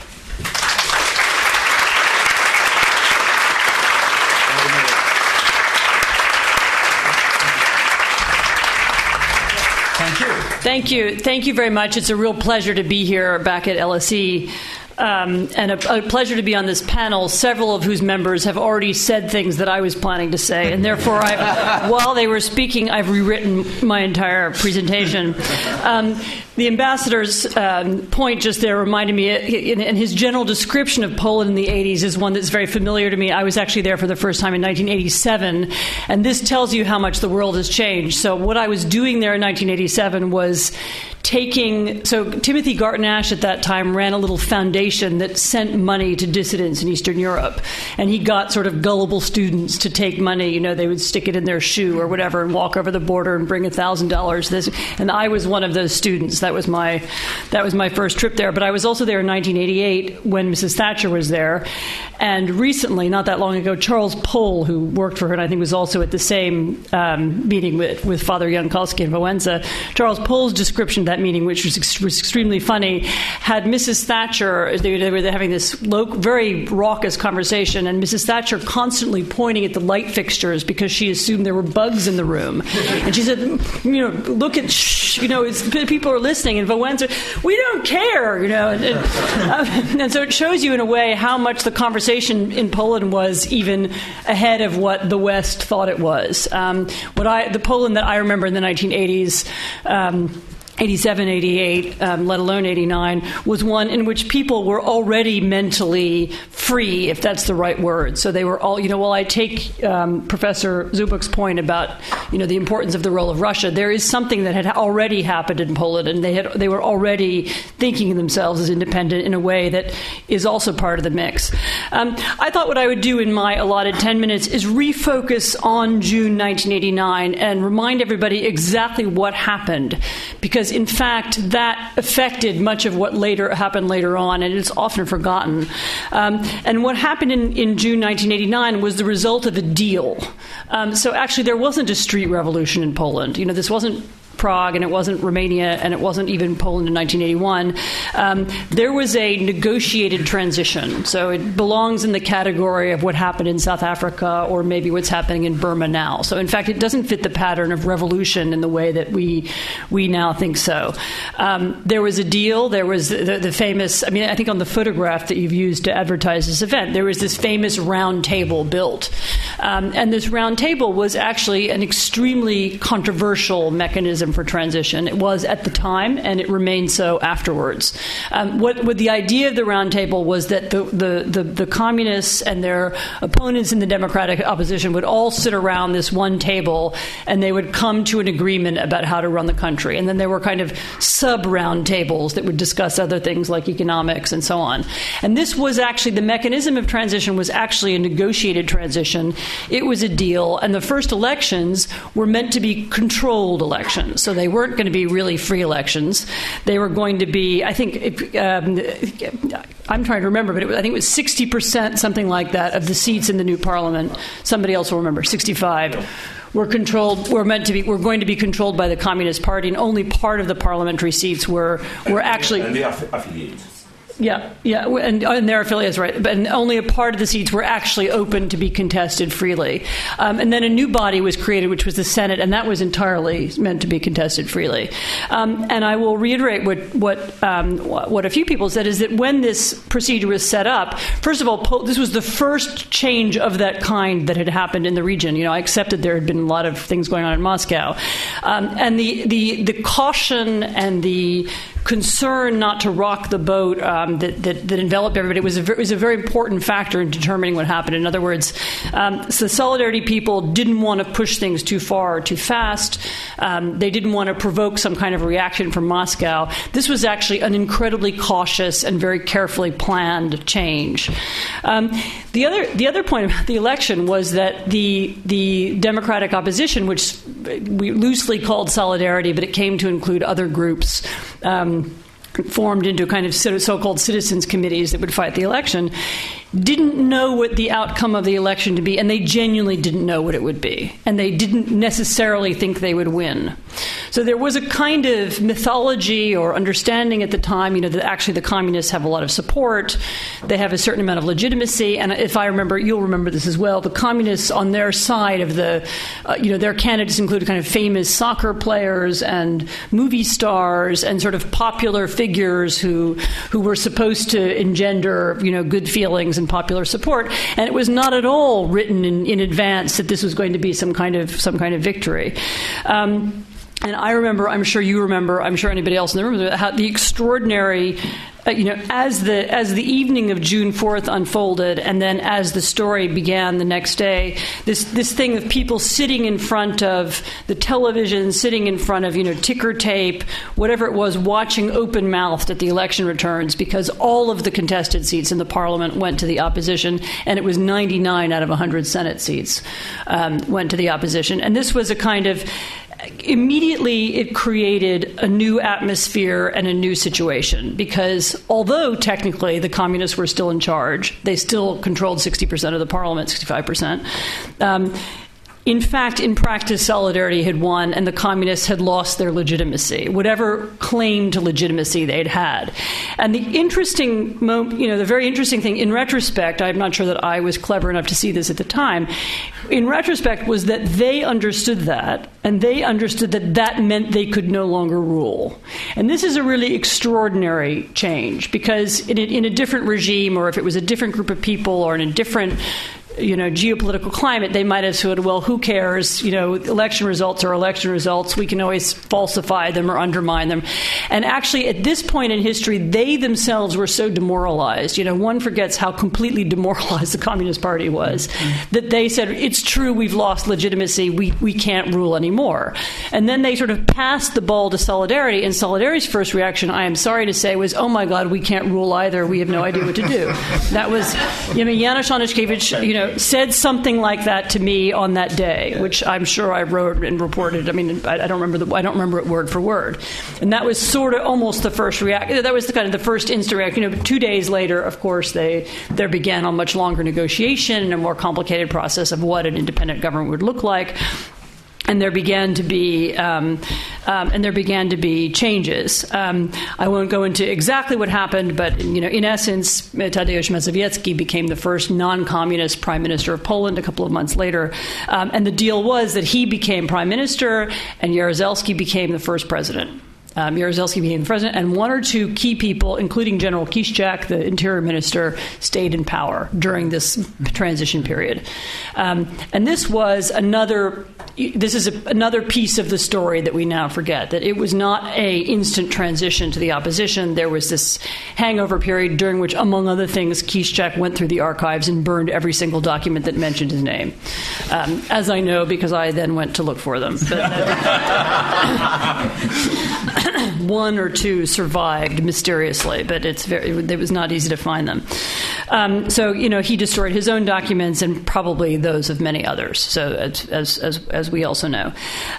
Thank you. Thank you. Very much. It's a real pleasure to be here back at LSE. Um, and a, a, pleasure to be on this panel, several of whose members have already said things that I was planning to say, and therefore, I've, while they were speaking, I've rewritten my entire presentation. Um, the ambassador's um, point just there reminded me, and his general description of Poland in the 80s is one that's very familiar to me. I was actually there for the first time in 1987, and this tells you how much the world has changed. So, what I was doing there in 1987 was taking so Timothy Garton Ash at that time ran a little foundation that sent money to dissidents in Eastern Europe, and he got sort of gullible students to take money. You know, they would stick it in their shoe or whatever and walk over the border and bring a thousand dollars. This, and I was one of those students. That was my that was my first trip there. But I was also there in 1988 when Mrs. Thatcher was there, and recently, not that long ago, Charles Powell, who worked for her, and I think was also at the same um, meeting with, with Father Jankowski and Wałęsa, Charles Powell's description that that meeting, which was, ex- was extremely funny, had Mrs. Thatcher, they, they were having this low, very raucous conversation, and Mrs. Thatcher constantly pointing at the light fixtures because she assumed there were bugs in the room. And she said, you know, look at, shh, you know, people are listening. And Vowen said, we don't care, you know. And, and, uh, and so it shows you, in a way, how much the conversation in Poland was even ahead of what the West thought it was. Um, what I, the Poland that I remember in the 1980s. Um, 87, 88, um, let alone 89, was one in which people were already mentally free, if that's the right word. So they were all, you know, while I take um, Professor Zubok's point about, you know, the importance of the role of Russia, there is something that had already happened in Poland, and they, had, they were already thinking of themselves as independent in a way that is also part of the mix. Um, I thought what I would do in my allotted 10 minutes is refocus on June 1989 and remind everybody exactly what happened, because because in fact that affected much of what later happened later on, and it's often forgotten. Um, and what happened in, in, June 1989 was the result of a deal. Um, so actually, there wasn't a street revolution in Poland. You know, this wasn't Prague and it wasn't Romania and it wasn't even Poland in 1981, um, there was a negotiated transition. So it belongs in the category of what happened in South Africa or maybe what's happening in Burma now. So in fact, it doesn't fit the pattern of revolution in the way that we we now think so. Um, there was a deal. There was the, the, famous. I mean, I think on the photograph that you've used to advertise this event, there was this famous round table built, um, and this round table was actually an extremely controversial mechanism mechanism for transition. It was at the time, and it remained so afterwards. Um, what, what, the idea of the roundtable was that the, the, the, the, communists and their opponents in the democratic opposition would all sit around this one table, and they would come to an agreement about how to run the country. And then there were kind of sub roundtables that would discuss other things like economics and so on. And this was actually the mechanism of transition was actually a negotiated transition. It was a deal, and the first elections were meant to be controlled elections So they weren't going to be really free elections. They were going to be, I think, um, I'm trying to remember, but was, I think it was 60%, something like that, of the seats in the new parliament. Somebody else will remember, 65 were controlled were meant to be were going to be controlled by the Communist Party, and only part of the parliamentary seats were were actually. And. Yeah, yeah, and, and their affiliates, right? But only a part of the seats were actually open to be contested freely. Um, and then a new body was created, which was the Senate, and that was entirely meant to be contested freely. Um, and I will reiterate what what um, what a few people said is that when this procedure was set up, first of all, this was the first change of that kind that had happened in the region. You know, I accepted there had been a lot of things going on in Moscow, um, and the the the caution and the concern not to rock the boat um, that, that, that, enveloped everybody was a, was a very important factor in determining what happened. In other words, um, so the Solidarity people didn't want to push things too far or too fast. Um, they didn't want to provoke some kind of reaction from Moscow. This was actually an incredibly cautious and very carefully planned change. Um, the other the other point about the election was that the the Democratic opposition, which we loosely called Solidarity, but it came to include other groups. Um, formed into kind of so-called citizens committees that would fight the election didn't know what the outcome of the election to be, and they genuinely didn't know what it would be, and they didn't necessarily think they would win. So there was a kind of mythology or understanding at the time, you know, that actually the communists have a lot of support, they have a certain amount of legitimacy, and if I remember, you'll remember this as well. The communists on their side of the, uh, you know, their candidates included kind of famous soccer players and movie stars and sort of popular figures who who were supposed to engender, you know, good feelings and popular support, and it was not at all written in, in advance that this was going to be some kind of some kind of victory. Um, and I remember, I'm sure you remember, I'm sure anybody else in the room, how the extraordinary uh, you know, as the as the evening of June fourth unfolded, and then as the story began the next day, this this thing of people sitting in front of the television, sitting in front of you know ticker tape, whatever it was, watching open mouthed at the election returns because all of the contested seats in the parliament went to the opposition, and it was 99 out of 100 Senate seats um, went to the opposition, and this was a kind of immediately it created a new atmosphere and a new situation because although technically the communists were still in charge, they still controlled 60% of the parliament, 65%. Um, in fact, in practice, solidarity had won and the communists had lost their legitimacy, whatever claim to legitimacy they'd had. And the interesting, you know, the very interesting thing in retrospect, I'm not sure that I was clever enough to see this at the time, in retrospect, was that they understood that and they understood that that meant they could no longer rule. And this is a really extraordinary change because in a, in a different regime or if it was a different group of people or in a different you know geopolitical climate, they might have said, "Well, who cares? You know, election results are election results. We can always falsify them or undermine them." And actually, at this point in history, they themselves were so demoralized. You know, one forgets how completely demoralized the Communist Party was mm-hmm. that they said, "It's true, we've lost legitimacy. We we can't rule anymore." And then they sort of passed the ball to Solidarity, and Solidarity's first reaction, I am sorry to say, was, "Oh my God, we can't rule either. We have no idea what to do." that was, I mean, Janusz Onyszkiewicz, you know said something like that to me on that day, which I'm sure I wrote and reported. I mean, I, I don't remember the, I don't remember it word for word, and that was sort of almost the first reaction. That was the kind of the first instant reaction. You know, two days later, of course, they there began a much longer negotiation and a more complicated process of what an independent government would look like and there began to be um, um, and there began to be changes. Um, I won't go into exactly what happened, but you know, in essence, Tadeusz Mazowiecki became the first non-communist prime minister of Poland a couple of months later, um, and the deal was that he became prime minister and Jaruzelski became the first president. Um, Jaruzelski became the president, and one or two key people, including General Kiszczak, the interior minister, stayed in power during this transition period. Um, and this was another this is a, another piece of the story that we now forget that it was not a instant transition to the opposition. There was this hangover period during which, among other things, Kiszczak went through the archives and burned every single document that mentioned his name, um, as I know because I then went to look for them. one or two survived mysteriously, but it's very it was not easy to find them. Um, so you know he destroyed his own documents and probably those of many others. So as as as, we also know,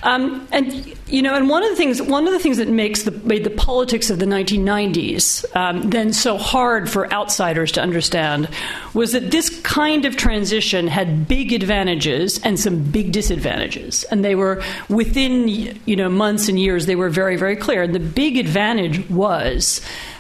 um, and you know, and one of the things one of the things that makes the made the politics of the 1990s um, then so hard for outsiders to understand was that this kind of transition had big advantages and some big disadvantages, and they were within you know months and years they were very very clear. And the big advantage was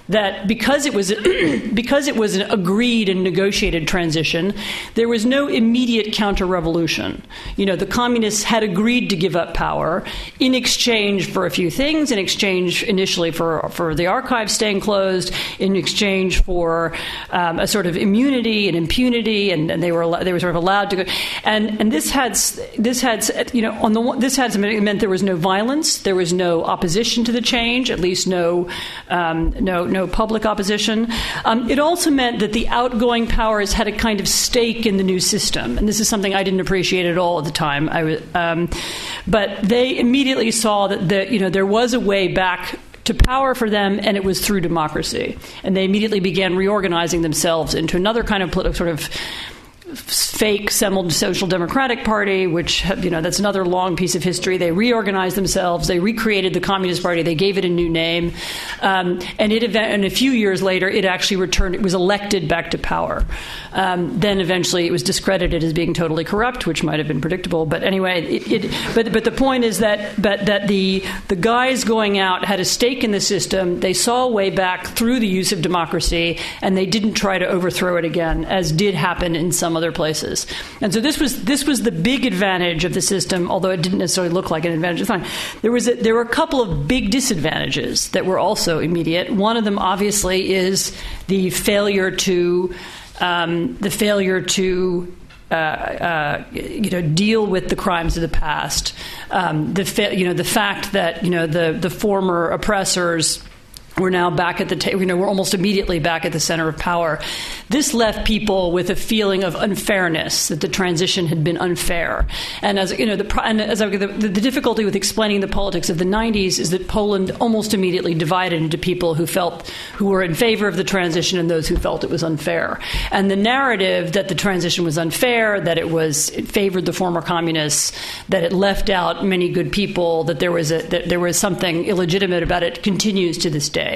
that because it was because it was an agreed and negotiated transition, there was no immediate counter-revolution. You know, the communists had agreed to give up power in exchange for a few things, in exchange initially for for the archives staying closed, in exchange for um, a sort of immunity and impunity, and, and, they were they were sort of allowed to go. And and this had this had you know on the this had meant there was no violence, there was no opposition to the change, at least no um, no no no public opposition. Um, it also meant that the outgoing powers had a kind of stake in the new system, and this is something I didn't appreciate at all at the time. Um, but they immediately saw that the, you know there was a way back to power for them, and it was through democracy. And they immediately began reorganizing themselves into another kind of political sort of fake Social Democratic Party, which you know that's another long piece of history. They reorganized themselves. They recreated the Communist Party. They gave it a new name, um, and it and a few years later, it actually returned. It was elected back to power. Um, then eventually, it was discredited as being totally corrupt, which might have been predictable. But anyway, it, it, but but the point is that but that the the guys going out had a stake in the system. They saw a way back through the use of democracy, and they didn't try to overthrow it again, as did happen in some other places. And so this was this was the big advantage of the system, although it didn't necessarily look like an advantage at the time. There was a, there were a couple of big disadvantages that were also immediate. One of them, obviously, is the failure to um, the failure to uh, uh, you know, deal with the crimes of the past. Um, the fa- you know the fact that you know the the former oppressors we're now back at the ta- you know we're almost immediately back at the center of power. This left people with a feeling of unfairness that the transition had been unfair. And as you know the and as I, the, the difficulty with explaining the politics of the 90s is that Poland almost immediately divided into people who felt who were in favor of the transition and those who felt it was unfair. And the narrative that the transition was unfair that it was it favored the former communists that it left out many good people that there was a that there was something illegitimate about it continues to this day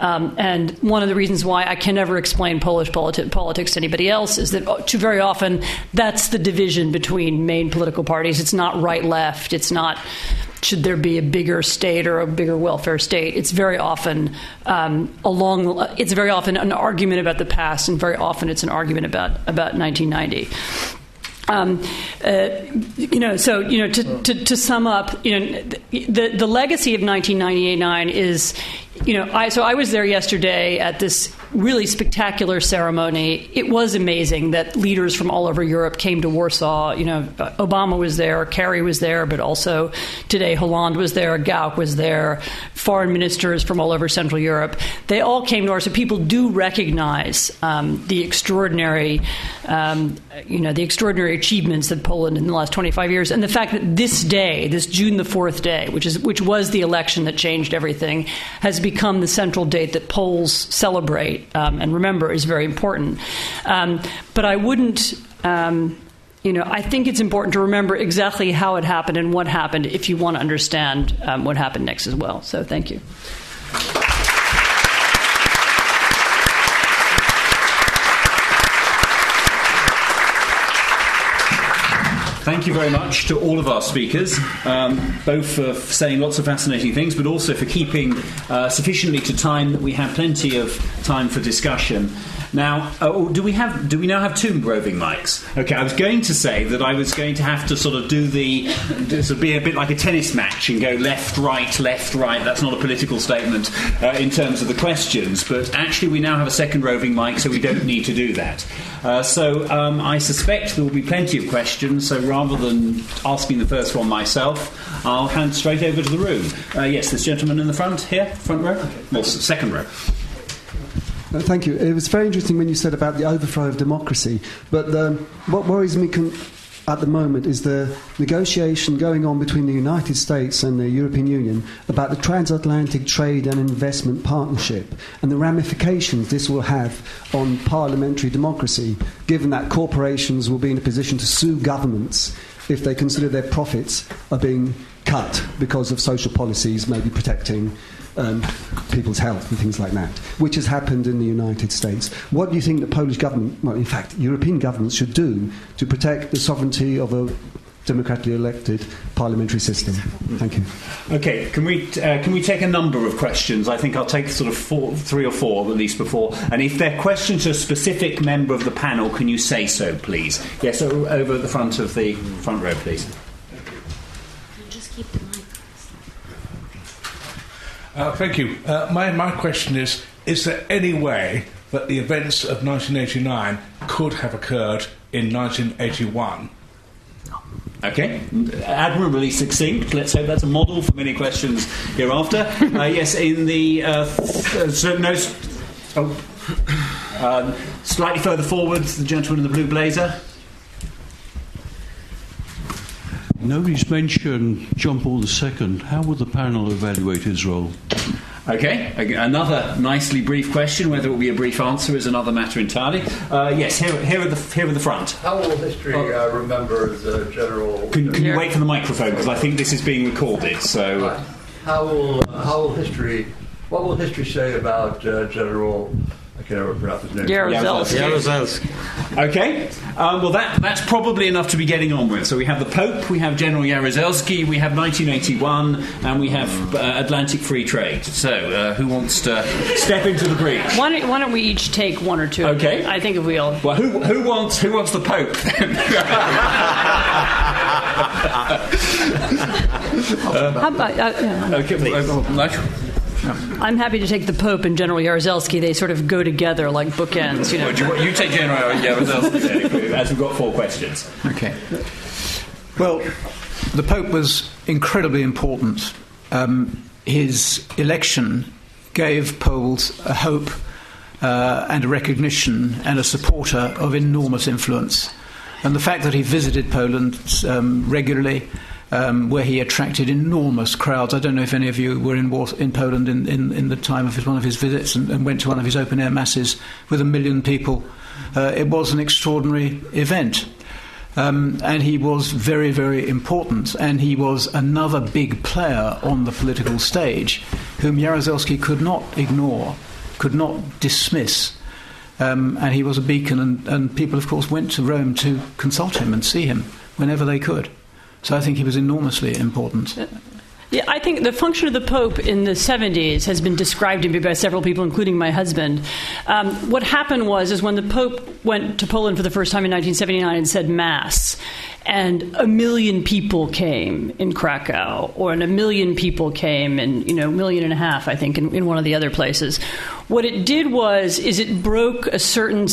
Um, and one of the reasons why I can never explain Polish politi- politics to anybody else is that uh, too very often that's the division between main political parties. It's not right left. It's not should there be a bigger state or a bigger welfare state? It's very often um, along. It's very often an argument about the past, and very often it's an argument about about 1990. Um, uh, you know, so you know, to, to, to, sum up, you know, the the legacy of 1998-9 is, you know, I so I was there yesterday at this really spectacular ceremony. It was amazing that leaders from all over Europe came to Warsaw. You know, Obama was there, Kerry was there, but also today Hollande was there, Gauck was there, foreign ministers from all over Central Europe. They all came to Warsaw. People do recognize um, the extraordinary, um, you know, the extraordinary achievements that Poland in the last 25 years, and the fact that this day, this June the fourth day, which is which was the election that changed everything, has become the central date that Poles celebrate um, and remember is very important. Um, but I wouldn't. Um, you know, I think it's important to remember exactly how it happened and what happened if you want to understand um, what happened next as well. So, thank you. Thank you very much to all of our speakers, um, both for saying lots of fascinating things, but also for keeping uh, sufficiently to time that we have plenty of time for discussion. Now, oh, do we have? Do we now have two roving mics? Okay, I was going to say that I was going to have to sort of do the, sort of be a bit like a tennis match and go left, right, left, right. That's not a political statement uh, in terms of the questions, but actually we now have a second roving mic, so we don't need to do that. Uh, so um, I suspect there will be plenty of questions. So rather than asking the first one myself, I'll hand straight over to the room. Uh, yes, this gentleman in the front here, front row, well, second row. Thank you. It was very interesting when you said about the overthrow of democracy. But um, what worries me con- at the moment is the negotiation going on between the United States and the European Union about the transatlantic trade and investment partnership and the ramifications this will have on parliamentary democracy, given that corporations will be in a position to sue governments if they consider their profits are being cut because of social policies, maybe protecting um, people's health and things like that, which has happened in the United States. What do you think the Polish government, well, in fact, European governments should do to protect the sovereignty of a democratically elected parliamentary system. Thank you. Okay, can we uh, can we take a number of questions? I think I'll take sort of four, three or four at least before. And if they're questions to a specific member of the panel, can you say so, please? Yes, over at the front of the front row, please. Just keep the uh, thank you. Uh, my, my question is Is there any way that the events of 1989 could have occurred in 1981? Okay, admirably succinct. Let's hope that's a model for many questions hereafter. Uh, yes, in the uh, so no, oh, um, slightly further forward, the gentleman in the blue blazer. Nobody's mentioned John Paul II. How would the panel evaluate his role? Okay, another nicely brief question. Whether it will be a brief answer is another matter entirely. Uh, yes, here, here, at the, here at the front. How will history uh, remember the general? Can, can you wait for the microphone because I think this is being recorded. So, how will how will history? What will history say about uh, General can never pronounce his name. Jaruzelski. Jaruzelski. Okay. Um, well, that, that's probably enough to be getting on with. So we have the Pope, we have General Jaruzelski, we have 1981, and we have uh, Atlantic Free Trade. So uh, who wants to step into the breach? Why don't, why don't, we each take one or two? Okay. I think if we all. Well, who, who wants who wants the Pope then? How about? Uh, yeah. Okay. Please. I'm happy to take the Pope and General Jaruzelski. They sort of go together like bookends. You know. Well, you, you, take General Jaruzelski as we've got four questions. Okay. Well, the Pope was incredibly important. Um, his election gave Poles a hope uh, and a recognition and a supporter of enormous influence. And the fact that he visited Poland um, regularly um, where he attracted enormous crowds. I don't know if any of you were in, in Poland in, in, in, the time of his, one of his visits and, and, went to one of his open air masses with a million people. Uh, it was an extraordinary event. Um, and he was very, very important. And he was another big player on the political stage whom Jaruzelski could not ignore, could not dismiss. Um, and he was a beacon, and, and people, of course, went to Rome to consult him and see him whenever they could. So I think he was enormously important. Yeah, I think the function of the Pope in the 70s has been described to me by several people, including my husband. Um, what happened was, is when the Pope went to Poland for the first time in 1979 and said Mass, and a million people came in Krakow, or and a million people came in, you know, a million and a half, I think, in, in one of the other places. What it did was, is it broke a certain,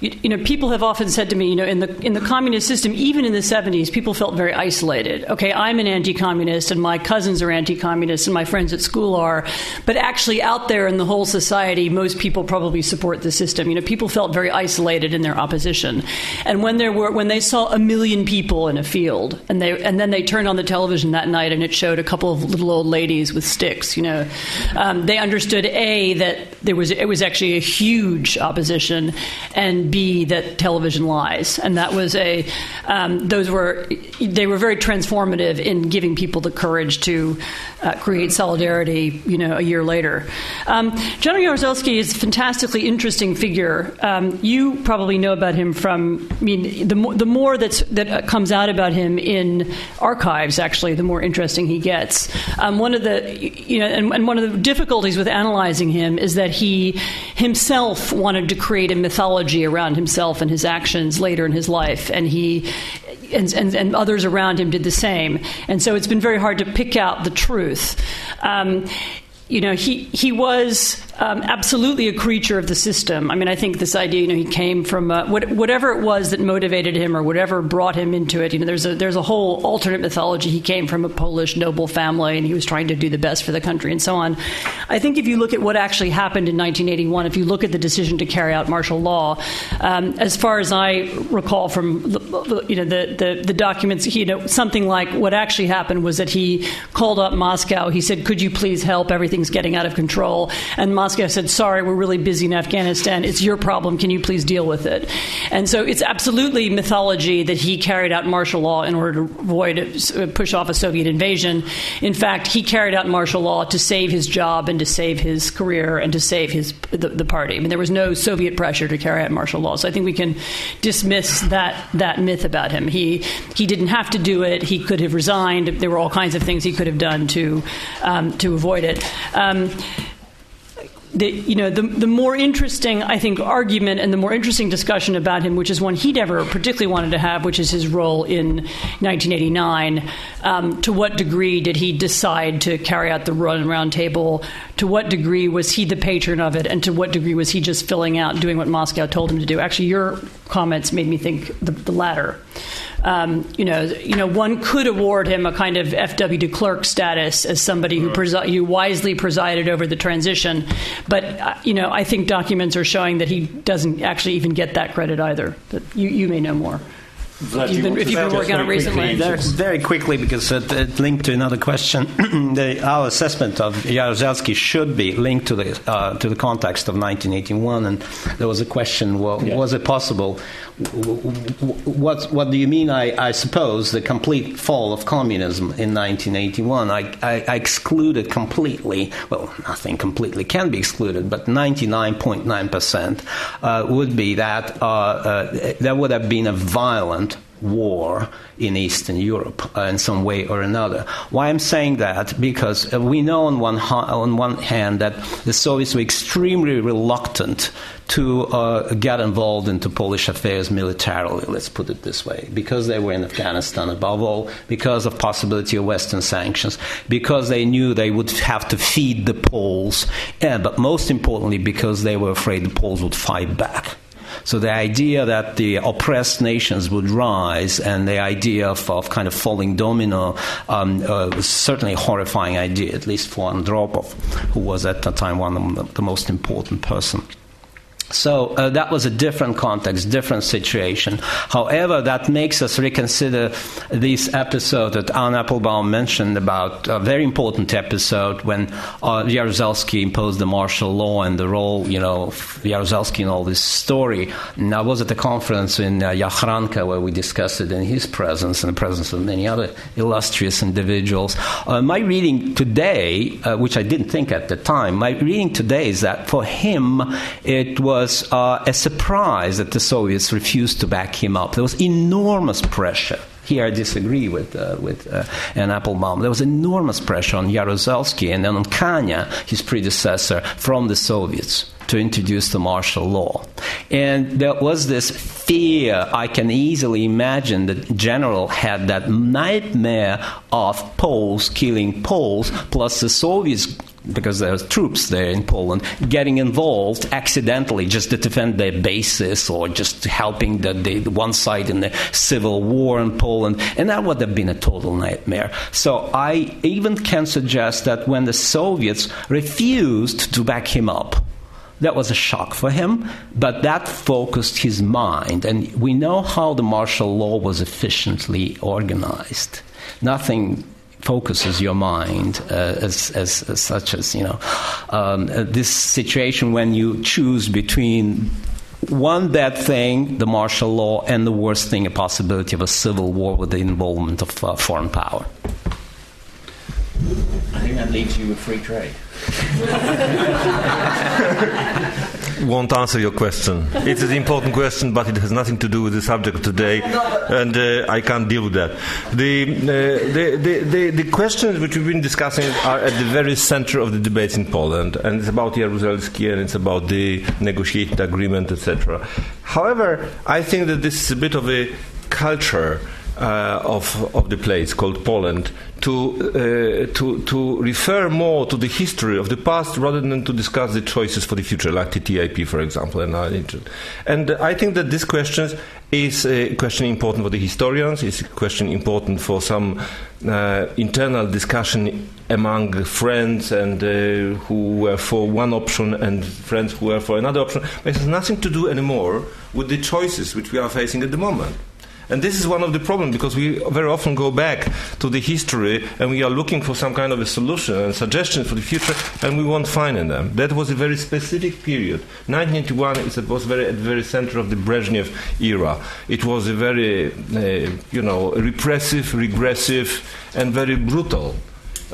you, you, know, people have often said to me, you know, in the in the communist system, even in the '70s, people felt very isolated. Okay, I'm an anti-communist, and my cousins are anti-communist, and my friends at school are, but actually, out there in the whole society, most people probably support the system. You know, people felt very isolated in their opposition, and when there were when they saw a million people in a field, and they and then they turned on the television that night, and it showed a couple of little old ladies with sticks. You know, um, they understood a that there was it was actually a huge opposition, and B that television lies, and that was a um, those were they were very transformative in giving people the courage to uh, create solidarity. You know, a year later, um, General Jaruzelski is a fantastically interesting figure. Um, you probably know about him from I mean the more, the more that's that comes out about him in archives. Actually, the more interesting he gets. Um, one of the you know, and, and one of the difficulties with analyzing him is that he himself wanted to create a mythology around himself and his actions later in his life, and he and, and, and others around him did the same. And so it's been very hard to pick out the truth. Um, you know, he, he was um, absolutely a creature of the system. I mean, I think this idea, you know, he came from uh, what, whatever it was that motivated him or whatever brought him into it. You know, there's a, there's a whole alternate mythology. He came from a Polish noble family and he was trying to do the best for the country and so on. I think if you look at what actually happened in 1981, if you look at the decision to carry out martial law, um, as far as I recall from, the, you know, the, the, the documents, you know, something like what actually happened was that he called up Moscow. He said, could you please help? Everything everything's getting out of control. And Moscow said, sorry, we're really busy in Afghanistan. It's your problem. Can you please deal with it? And so it's absolutely mythology that he carried out martial law in order to avoid, uh, push off a Soviet invasion. In fact, he carried out martial law to save his job and to save his career and to save his the, the party. I mean, there was no Soviet pressure to carry out martial law. So I think we can dismiss that, that myth about him. He, he didn't have to do it. He could have resigned. There were all kinds of things he could have done to, um, to avoid it. Um, the, you know, the, the more interesting, I think, argument and the more interesting discussion about him, which is one he never particularly wanted to have, which is his role in 1989. Um, to what degree did he decide to carry out the run round table? To what degree was he the patron of it? And to what degree was he just filling out, doing what Moscow told him to do? Actually, your comments made me think the, the latter. Um, you know, you know, one could award him a kind of F.W. de Klerk status as somebody who, presi- who wisely presided over the transition. But uh, you know, I think documents are showing that he doesn't actually even get that credit either. But you, you may know more. Vlad, you've been, if you've been working on it recently. Very, very quickly, because it, it linked to another question. the, our assessment of Jaruzelski should be linked to the uh, to the context of 1981, and there was a question: well, yeah. was it possible? What what do you mean? I, I suppose the complete fall of communism in 1981. I, I, I excluded completely. Well, nothing completely can be excluded, but 99.9 percent uh, would be that uh, uh, there would have been a violent war in Eastern Europe uh, in some way or another. Why I'm saying that? Because uh, we know on one, ha- on one hand that the Soviets were extremely reluctant to uh, get involved into Polish affairs militarily, let's put it this way, because they were in Afghanistan above all, because of possibility of Western sanctions, because they knew they would have to feed the Poles, and, but most importantly because they were afraid the Poles would fight back. So the idea that the oppressed nations would rise and the idea of, of kind of falling domino um, uh, was certainly a horrifying idea, at least for Andropov, who was at the time one of the, the most important person. So uh, that was a different context, different situation. However, that makes us reconsider this episode that Anne Applebaum mentioned about a very important episode when uh, Jaruzelski imposed the martial law and the role, you know, of Jaruzelski in all this story. And I was at a conference in uh, Jachranka where we discussed it in his presence and the presence of many other illustrious individuals. Uh, my reading today, uh, which I didn't think at the time, my reading today is that for him it was was uh, a surprise that the Soviets refused to back him up. There was enormous pressure. Here I disagree with, uh, with uh, Applebaum. There was enormous pressure on Jaruzelski and then on Kania, his predecessor, from the Soviets to introduce the martial law. And there was this fear, I can easily imagine that general had that nightmare of Poles killing Poles, plus the Soviets because there are troops there in Poland getting involved accidentally just to defend their bases or just helping the, the, one side in the civil war in Poland, and that would have been a total nightmare. So I even can suggest that when the Soviets refused to back him up, that was a shock for him, but that focused his mind. And we know how the martial law was efficiently organized. Nothing focuses your mind uh, as, as, as, such as, you know, um, uh, this situation when you choose between one bad thing, the martial law, and the worst thing, a possibility of a civil war with the involvement of uh, foreign power. I think that leaves you with free trade. Won't answer your question. It's an important question, but it has nothing to do with the subject today, and uh, I can't deal with that. The, uh, the, the, the, the, questions which we've been discussing are at the very center of the debates in Poland, and it's about Jaruzelski and it's about the negotiated agreement, etc. However, I think that this is a bit of a culture uh, of, of the place called Poland to, uh, to, to refer more to the history of the past rather than to discuss the choices for the future, like TTIP, for example. And, uh, and I think that this question is a question important for the historians, it's a question important for some uh, internal discussion among friends and uh, who were for one option and friends who were for another option. But it has nothing to do anymore with the choices which we are facing at the moment. And this is one of the problems because we very often go back to the history and we are looking for some kind of a solution and suggestions for the future and we won't find in them. That was a very specific period. 1981 is, was very, at the very center of the Brezhnev era. It was a very, uh, you know, repressive, regressive, and very brutal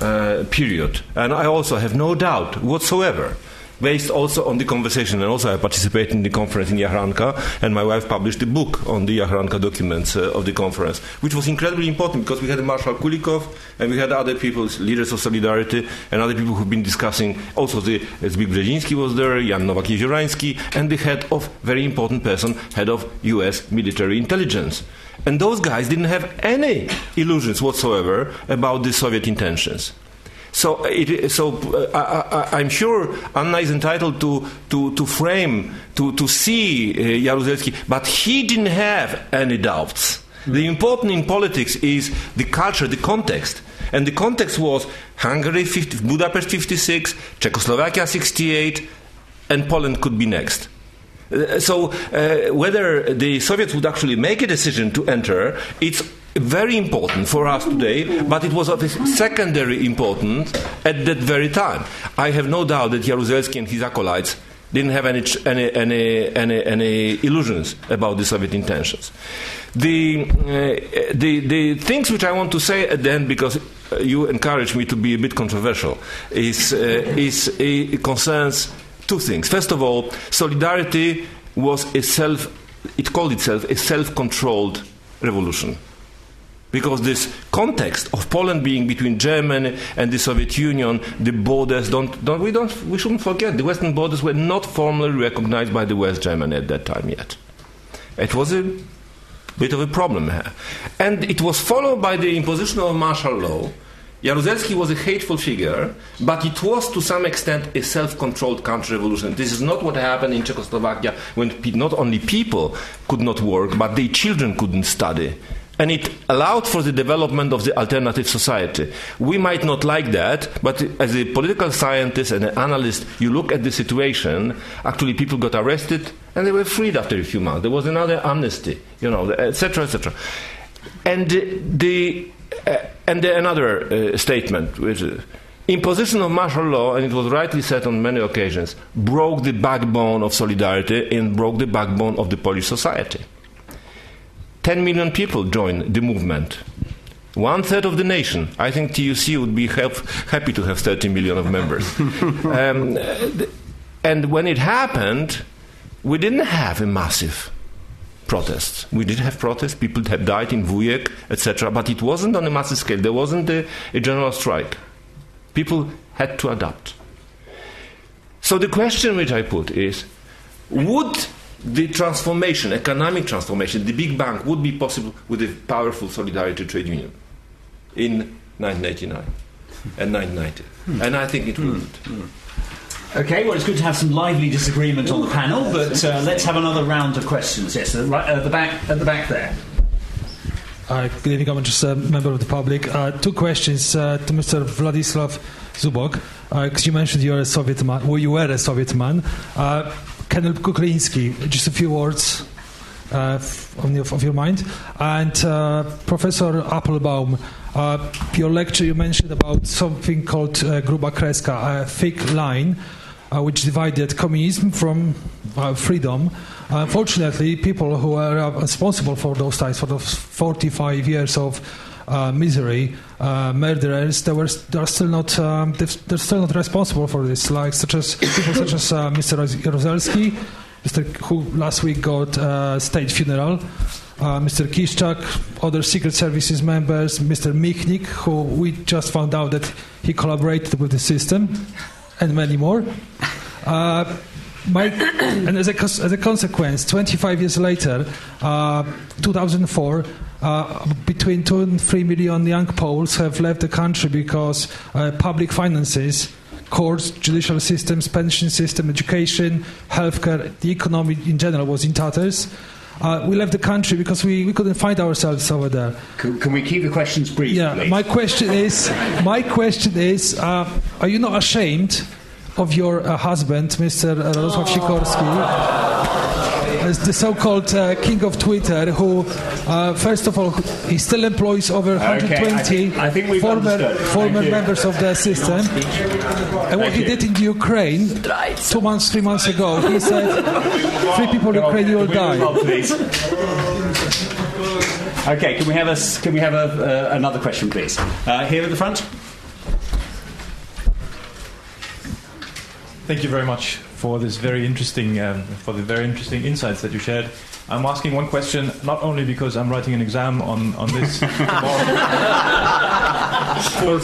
uh, period. And I also have no doubt whatsoever based also on the conversation. And also, I participated in the conference in Jachranka, and my wife published a book on the Jachranka documents uh, of the conference, which was incredibly important because we had Marshal Kulikov and we had other people, leaders of Solidarity, and other people who've been discussing. Also, the Zbigniew Brzezinski was there, Jan Nowak-Jeziorański, and the head of very important person, head of U.S. military intelligence. And those guys didn't have any illusions whatsoever about the Soviet intentions. So, it, so uh, I, am sure Anna is entitled to, to, to frame, to, to see uh, Jaruzelski, but he didn't have any doubts. The important in politics is the culture, the context. And the context was Hungary, 50, Budapest 56, Czechoslovakia 68, and Poland could be next. Uh, so, uh, whether the Soviets would actually make a decision to enter, it's very important for us today, but it was of secondary importance at that very time. I have no doubt that Jaruzelski and his acolytes didn't have any, any, any, any, any illusions about the Soviet intentions. The, uh, the, the things which I want to say at the end, because you encourage me to be a bit controversial, is, uh, is uh, concerns two things. First of all, solidarity was a self, it called itself a self controlled revolution because this context of Poland being between Germany and the Soviet Union, the borders don't, don't, we don't we shouldn't forget the western borders were not formally recognized by the West Germany at that time yet. It was a bit of a problem here, and it was followed by the imposition of martial law. Jaruzelski was a hateful figure, but it was to some extent a self-controlled counter-revolution. This is not what happened in Czechoslovakia when not only people could not work, but their children couldn't study and it allowed for the development of the alternative society. We might not like that, but as a political scientist and an analyst, you look at the situation. Actually, people got arrested and they were freed after a few months. There was another amnesty, you know, etc., etc. And the uh, and the, another uh, statement, which. Imposition of martial law, and it was rightly said on many occasions, broke the backbone of solidarity and broke the backbone of the Polish society. 10 million people joined the movement. One third of the nation. I think TUC would be help, happy to have 30 million of members. um, and when it happened, we didn't have a massive protests. We did have protests. People had died in Wujek, etc. But it wasn't on a massive scale. There wasn't a, a general strike. People had to adapt. So the question which I put is, would the transformation, economic transformation, the Big Bang would be possible with a powerful solidarity trade union in 1989 and 1990. Hmm. And I think it would. Hmm. Okay, well, it's good to have some lively disagreement on the panel, but uh, let's have another round of questions. Yes, at the back, at the back there. Uh, good evening, I'm just a member of the public. Uh, two questions uh, to Mr. Vladislav Zubok, because uh, you mentioned you're a Soviet man, well, you were a Soviet man. Uh, Colonel Kuklinski, just a few words uh, of your mind. And uh, Professor Applebaum, uh, your lecture you mentioned about something called uh, Gruba Kreska, a thick line uh, which divided communism from uh, freedom. Unfortunately, people who are responsible for those times, for those 45 years of uh, misery, uh, murderers, they were they are still not um, they're still not responsible for this. Like such as people such as uh, Mr. Jaruzelski, Mr. who last week got a state funeral. Uh, Mr. Kiszczak, other Secret Services members, Mr. Michnik, who we just found out that he collaborated with the system, and many more. Uh, my, and as a, as a, consequence, 25 years later, uh, 2004, uh, between 2 and 3 million young Poles have left the country because uh, public finances, courts, judicial systems, pension system, education, healthcare, the economy in general was in tatters. Uh, we left the country because we, we couldn't find ourselves over there. Can, can we keep the questions brief? Yeah, please? my question is, my question is, uh, are you not ashamed of your uh, husband, Mr. Radosław Sikorski? The so-called uh, king of Twitter, who, uh, first of all, he still employs over 120 okay, I think, I think former, former members of the system. And what Thank he you. did in Ukraine two months, three months ago, he said, three people in Ukraine will die. Okay, can we have a can we have a, uh, another question, please? Uh, here at the front. Thank you very much for this very interesting, um, for the very interesting insights that you shared. I'm asking one question, not only because I'm writing an exam on, on this, but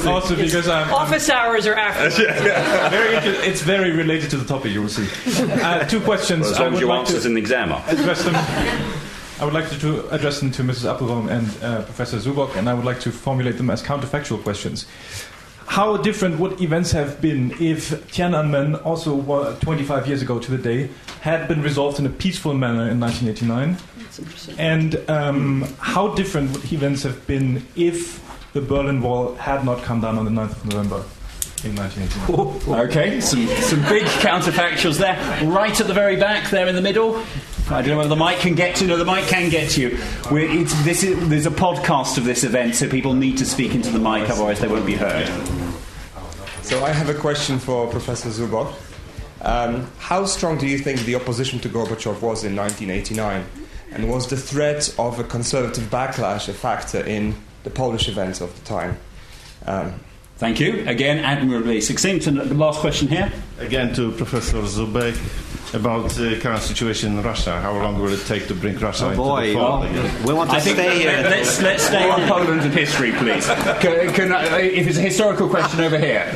also because I'm, office I'm, hours are after. very inter- it's very related to the topic. You will see. Uh, two questions. Well, as long as your like answers in the exam are. Address them. I would like to, to address them to Mrs. Applebaum and uh, Professor Zubok, and I would like to formulate them as counterfactual questions how different would events have been if Tiananmen, also 25 years ago to the day, had been resolved in a peaceful manner in 1989? And um, how different would events have been if the Berlin Wall had not come down on the 9th of November? In 1989. okay, some, some big counterfactuals there. Right at the very back, there in the middle. I don't know whether the mic can get to. No, the mic can get to you. This is, there's a podcast of this event, so people need to speak into the mic, otherwise they won't be heard. So I have a question for Professor Zubok. Um, how strong do you think the opposition to Gorbachev was in 1989? And was the threat of a conservative backlash a factor in the Polish events of the time? Um, Thank you. Again, admirably succinct. And the last question here. Again to Professor Zubok about the current situation in Russia. How long will it take to bring Russia oh into boy, the fold again? We want to I stay here. Let's, let's stay on Poland and history, please. Can, can I, if it's a historical question over here.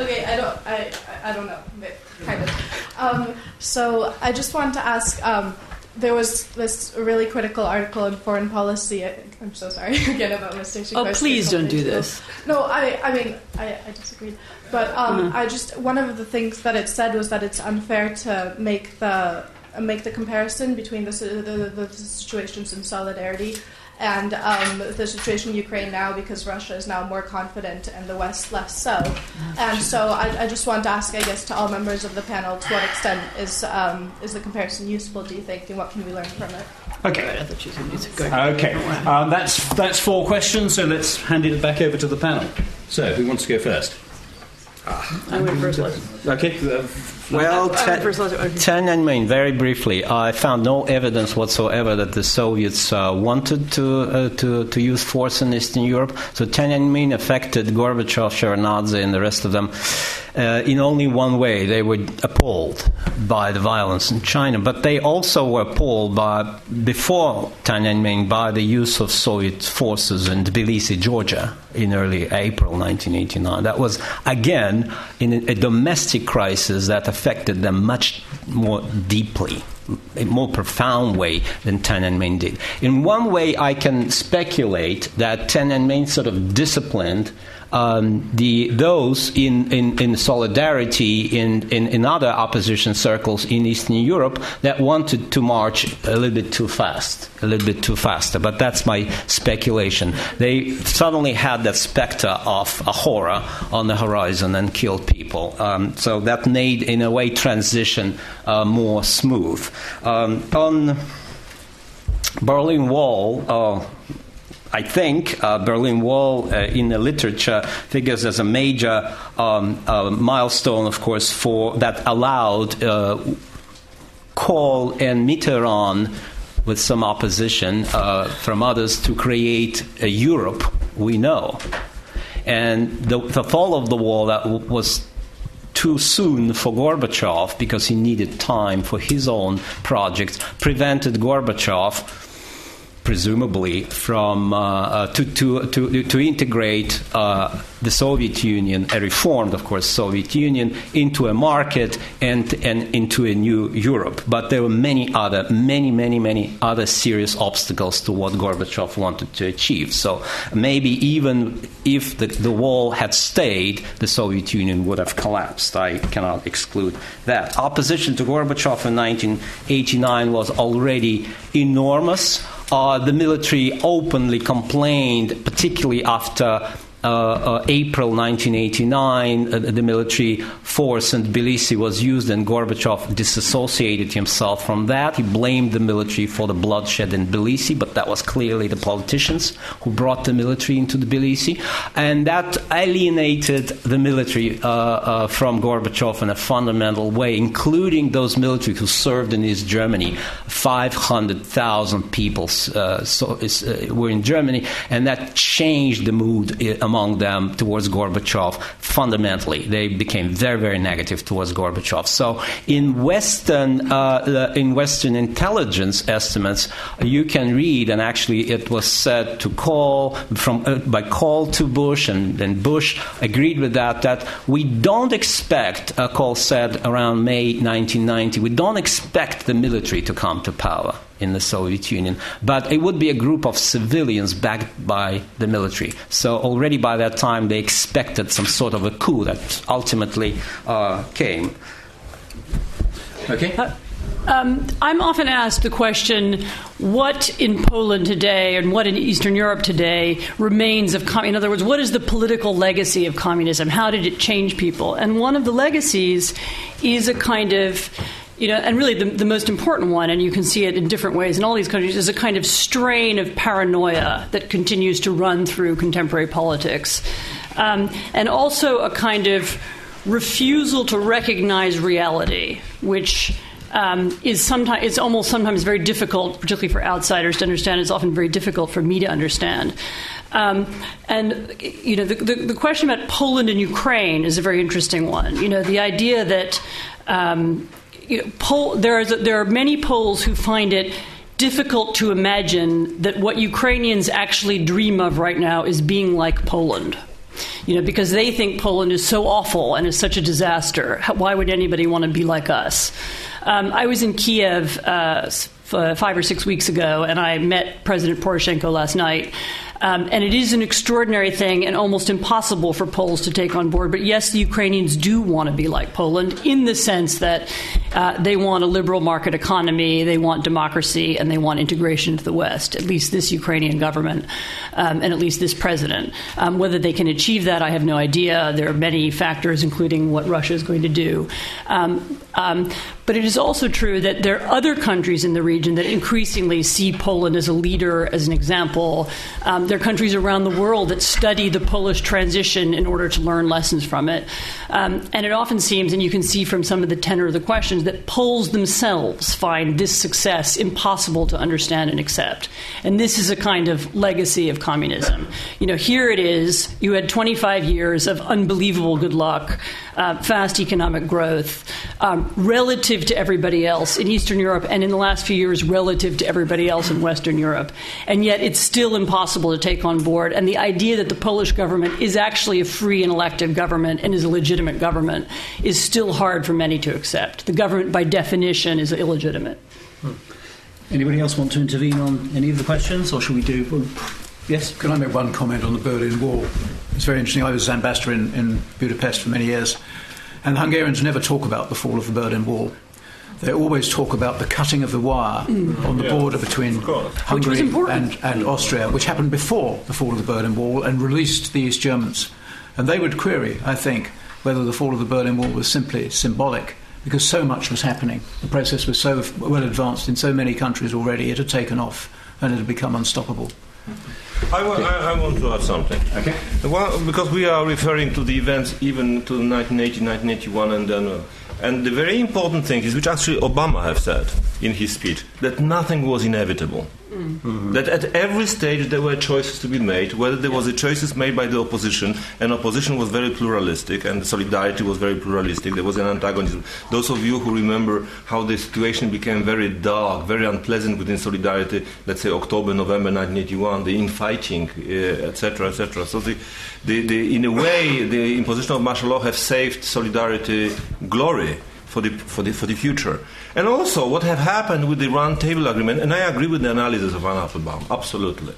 Okay, I don't, I, I don't know, but kind of. Um, so I just wanted to ask. Um, there was this really critical article in Foreign Policy. I, am so sorry again about Mr. Sikorski. Oh, please don't do this. No, I, I mean, I, I disagreed. But um, mm-hmm. I just one of the things that it said was that it's unfair to make the make the comparison between the, the, the situations in solidarity and um, the situation in Ukraine now because Russia is now more confident and the West less so. And so I, I just want to ask, I guess, to all members of the panel, to what extent is um, is the comparison useful? Do you think, and what can we learn from it? Okay. Okay. Um, that's that's four questions. So let's hand it back over to the panel. So who wants to go first? I went first. Okay. Uh, Well, Uh, Ten- first, okay. Tiananmen, very briefly, I found no evidence whatsoever that the Soviets uh, wanted to, uh, to, to use force in Eastern Europe. So Tiananmen affected Gorbachev, Shevardnadze, and the rest of them uh, in only one way. They were appalled by the violence in China, but they also were appalled by, before Tiananmen, by the use of Soviet forces in Tbilisi, Georgia, in early April 1989. That was, again, in a, domestic crisis that affected them much more deeply. A more profound way than Tiananmen did. In one way, I can speculate that Tiananmen sort of disciplined um, the those in, in, in solidarity in, in, in other opposition circles in Eastern Europe that wanted to march a little bit too fast, a little bit too faster. But that's my speculation. They suddenly had that specter of a horror on the horizon and killed people. Um, so that made, in a way, transition uh, more smooth. Um, on Berlin Wall. Uh, I think uh, Berlin Wall uh, in the literature figures as a major um, uh, milestone, of course, for that allowed uh, Kohl and Mitterrand, with some opposition uh, from others, to create a Europe we know. And the, the fall of the wall that w- was too soon for Gorbachev because he needed time for his own projects prevented Gorbachev presumably from uh, uh, to, to, to, to integrate uh, the Soviet Union, a reformed, of course, Soviet Union, into a market and, and into a new Europe. But there were many other, many, many, many other serious obstacles to what Gorbachev wanted to achieve. So maybe even if the, the wall had stayed, the Soviet Union would have collapsed. I cannot exclude that. Opposition to Gorbachev in 1989 was already enormous. Uh, the military openly complained, particularly after uh, uh, April 1989, uh, the military force in Tbilisi was used, and Gorbachev disassociated himself from that. He blamed the military for the bloodshed in Tbilisi, but that was clearly the politicians who brought the military into Tbilisi, and that alienated the military uh, uh, from Gorbachev in a fundamental way, including those military who served in East Germany. 500,000 people uh, so, were in Germany, and that changed the mood among them towards Gorbachev fundamentally. They became very, very negative towards Gorbachev. So, in Western, uh, in Western intelligence estimates, you can read, and actually it was said to Kohl from uh, by call to Bush, and then Bush agreed with that. That we don't expect, uh, Kohl said around May 1990, we don't expect the military to come to power in the Soviet Union, but it would be a group of civilians backed by the military. So already by that time, they expected some sort of a coup that ultimately uh, came. Okay. Um, I'm often asked the question what in Poland today and what in Eastern Europe today remains of communism? In other words, what is the political legacy of communism? How did it change people? And one of the legacies is a kind of you know, and really the, the most important one, and you can see it in different ways in all these countries, is a kind of strain of paranoia that continues to run through contemporary politics. Um, and also a kind of refusal to recognize reality, which um, is sometimes it's almost sometimes very difficult, particularly for outsiders to understand. It's often very difficult for me to understand. Um, and you know, the, the, the, question about Poland and Ukraine is a very interesting one. You know, the idea that um, you know, Pol- there, are many Poles who find it difficult to imagine that what Ukrainians actually dream of right now is being like Poland you know, because they think Poland is so awful and is such a disaster. Why would anybody want to be like us? Um, I was in Kiev uh, f- five or six weeks ago, and I met President Poroshenko last night. Um, and it is an extraordinary thing and almost impossible for Poles to take on board. But yes, the Ukrainians do want to be like Poland in the sense that uh, they want a liberal market economy, they want democracy, and they want integration into the West. At least this Ukrainian government um, and at least this president. Um, whether they can achieve that, I have no idea. There are many factors, including what Russia is going to do. But it is also true that there are other countries in the region that increasingly see Poland as a leader, as an example. Um, there are countries around the world that study the Polish transition in order to learn lessons from it. Um, and it often seems, and you can see from some of the tenor of the questions, that Poles themselves find this success impossible to understand and accept. And this is a kind of legacy of communism. You know, here it is, you had 25 years of unbelievable good luck, uh, fast economic growth, um, relative to everybody else in Eastern Europe, and in the last few years, relative to everybody else in Western Europe. And yet, it's still impossible to take on board. And the idea that the Polish government is actually a free and elective government and is a legitimate government is still hard for many to accept. The government, by definition, is illegitimate. Hmm. Anybody else want to intervene on any of the questions, or shall we do? Yes? Can I make one comment on the Berlin Wall? It's very interesting. I was ambassador in, in Budapest for many years, and the Hungarians never talk about the fall of the Berlin Wall. They always talk about the cutting of the wire on the Yeah, border between Hungary and, and Austria, which happened before the fall of the Berlin Wall and released the East Germans. And they would query, I think, whether the fall of the Berlin Wall was simply symbolic, because so much was happening. The process was so well advanced in so many countries already, it had taken off and it had become unstoppable. I, wa- I, I want to add something. Okay. Well, because we are referring to the events even to 1980, 1981, and then. Uh, and the very important thing is, which actually Obama have said in his speech, that nothing was inevitable. Mm-hmm. That at every stage there were choices to be made, whether there was a choices made by the opposition, and opposition was very pluralistic, and solidarity was very pluralistic. There was an antagonism. Those of you who remember how the situation became very dark, very unpleasant within solidarity, let's say October, November 1981, the infighting, eh, etc., etc. So the, the, the, in a way, the imposition of martial law have saved solidarity glory for the, for the, for the future. And also, what have happened with the round table agreement, and I agree with the analysis of Anne Applebaum, absolutely.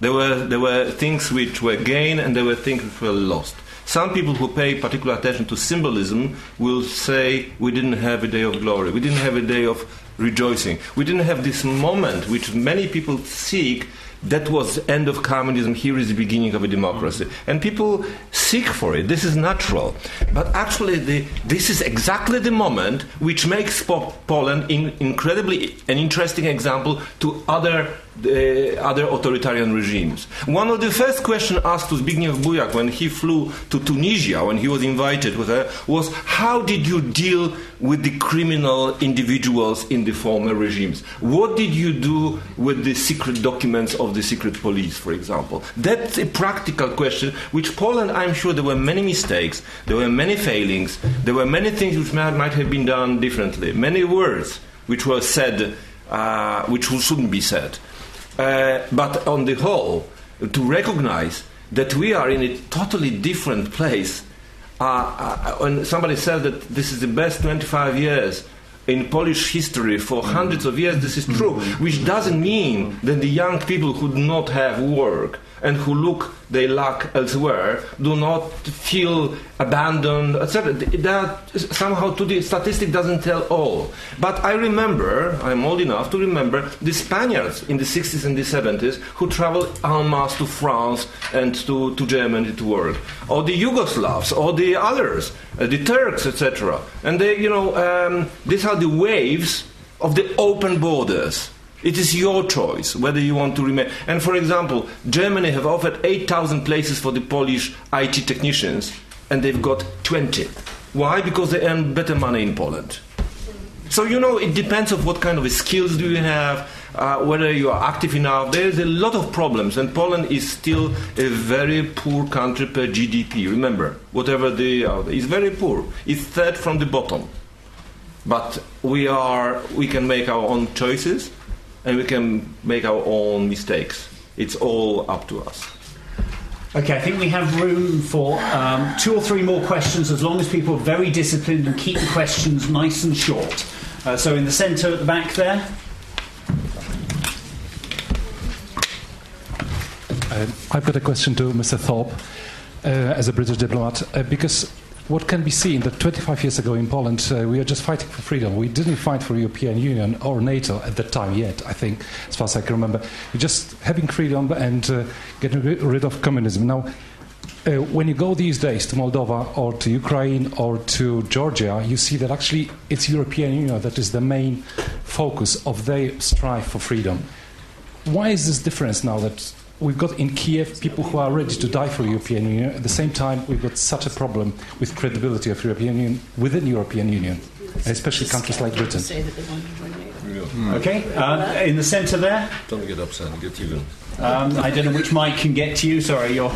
There were, there were things which were gained and there were things which were lost. Some people who pay particular attention to symbolism will say we didn't have a day of glory, we didn't have a day of rejoicing, we didn't have this moment which many people seek that was end of communism here is the beginning of a democracy. Mm-hmm. And people seek for it. This is natural. But actually the, this is exactly the moment which makes po- poland in, incredibly an interesting example to other uh, other authoritarian regimes. One of the first questions asked to Zbigniew Bujak when he flew to Tunisia, when he was invited with her, was how did you deal with the criminal individuals in the former regimes? What did you do with the secret documents of the secret police, for example? That's a practical question, which Poland, I'm sure there were many mistakes, there were many failings, there were many things which might, might have been done differently, many words which were said uh, which shouldn't be said. Uh, but on the whole, to recognize that we are in a totally different place. Uh, uh, when somebody says that this is the best 25 years in Polish history for hundreds of years, this is true, which doesn't mean that the young people who do not have work and who look they lack elsewhere do not feel abandoned, etc. That somehow to the statistic doesn't tell all. But I remember, I'm old enough to remember the Spaniards in the 60s and the 70s who traveled en masse to France and to, to Germany to work, or the Yugoslavs, or the others, uh, the Turks, etc. And they, you know, um, these are the waves of the open borders. It is your choice whether you want to remain. And for example, Germany have offered 8,000 places for the Polish IT technicians, and they've got 20. Why? Because they earn better money in Poland. So you know, it depends of what kind of skills do you have, uh, whether you are active enough. There is a lot of problems, and Poland is still a very poor country per GDP. Remember, whatever the uh, is very poor. It's third from the bottom. But we are we can make our own choices, and we can make our own mistakes. It's all up to us. Okay, I think we have room for um, two or three more questions as long as people are very disciplined and keep the questions nice and short. Uh, so, in the centre at the back there. Uh, Uh, I've got a question to Mr. Thorpe, uh, as a British diplomat, uh, because what can be seen that 25 years ago in Poland, uh, we were just fighting for freedom. We didn't fight for European Union or NATO at that time yet, I think, as far as I can remember. We're just having freedom and uh, getting rid of communism. Now, uh, when you go these days to Moldova or to Ukraine or to Georgia, you see that actually it's European Union that is the main focus of their strive for freedom. Why is this difference now that we've got in Kiev people who are ready to die for the European Union? At the same time, we've got such a problem with credibility of European Union within the European Union, especially countries like Britain. Okay, uh, in the centre there. Don't get upset and get even. Um, I don't know which mic can get to you. Sorry, you're.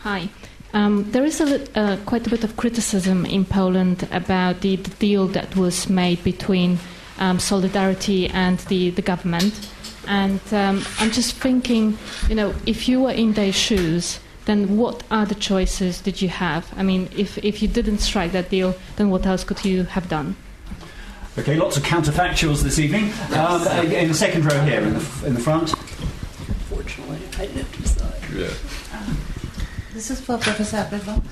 Hi. Um, there is a, uh, quite a bit of criticism in Poland about the, the deal that was made between um, Solidarity and the, the government. And um, I'm just thinking, you know, if you were in their shoes, then what other choices did you have? I mean, if, if you didn't strike that deal, then what else could you have done? Okay, lots of counterfactuals this evening. Um, in the second row here, in the, in the front. Fortunately, I didn't have to decide. Yeah. This is for Professor Applebaum.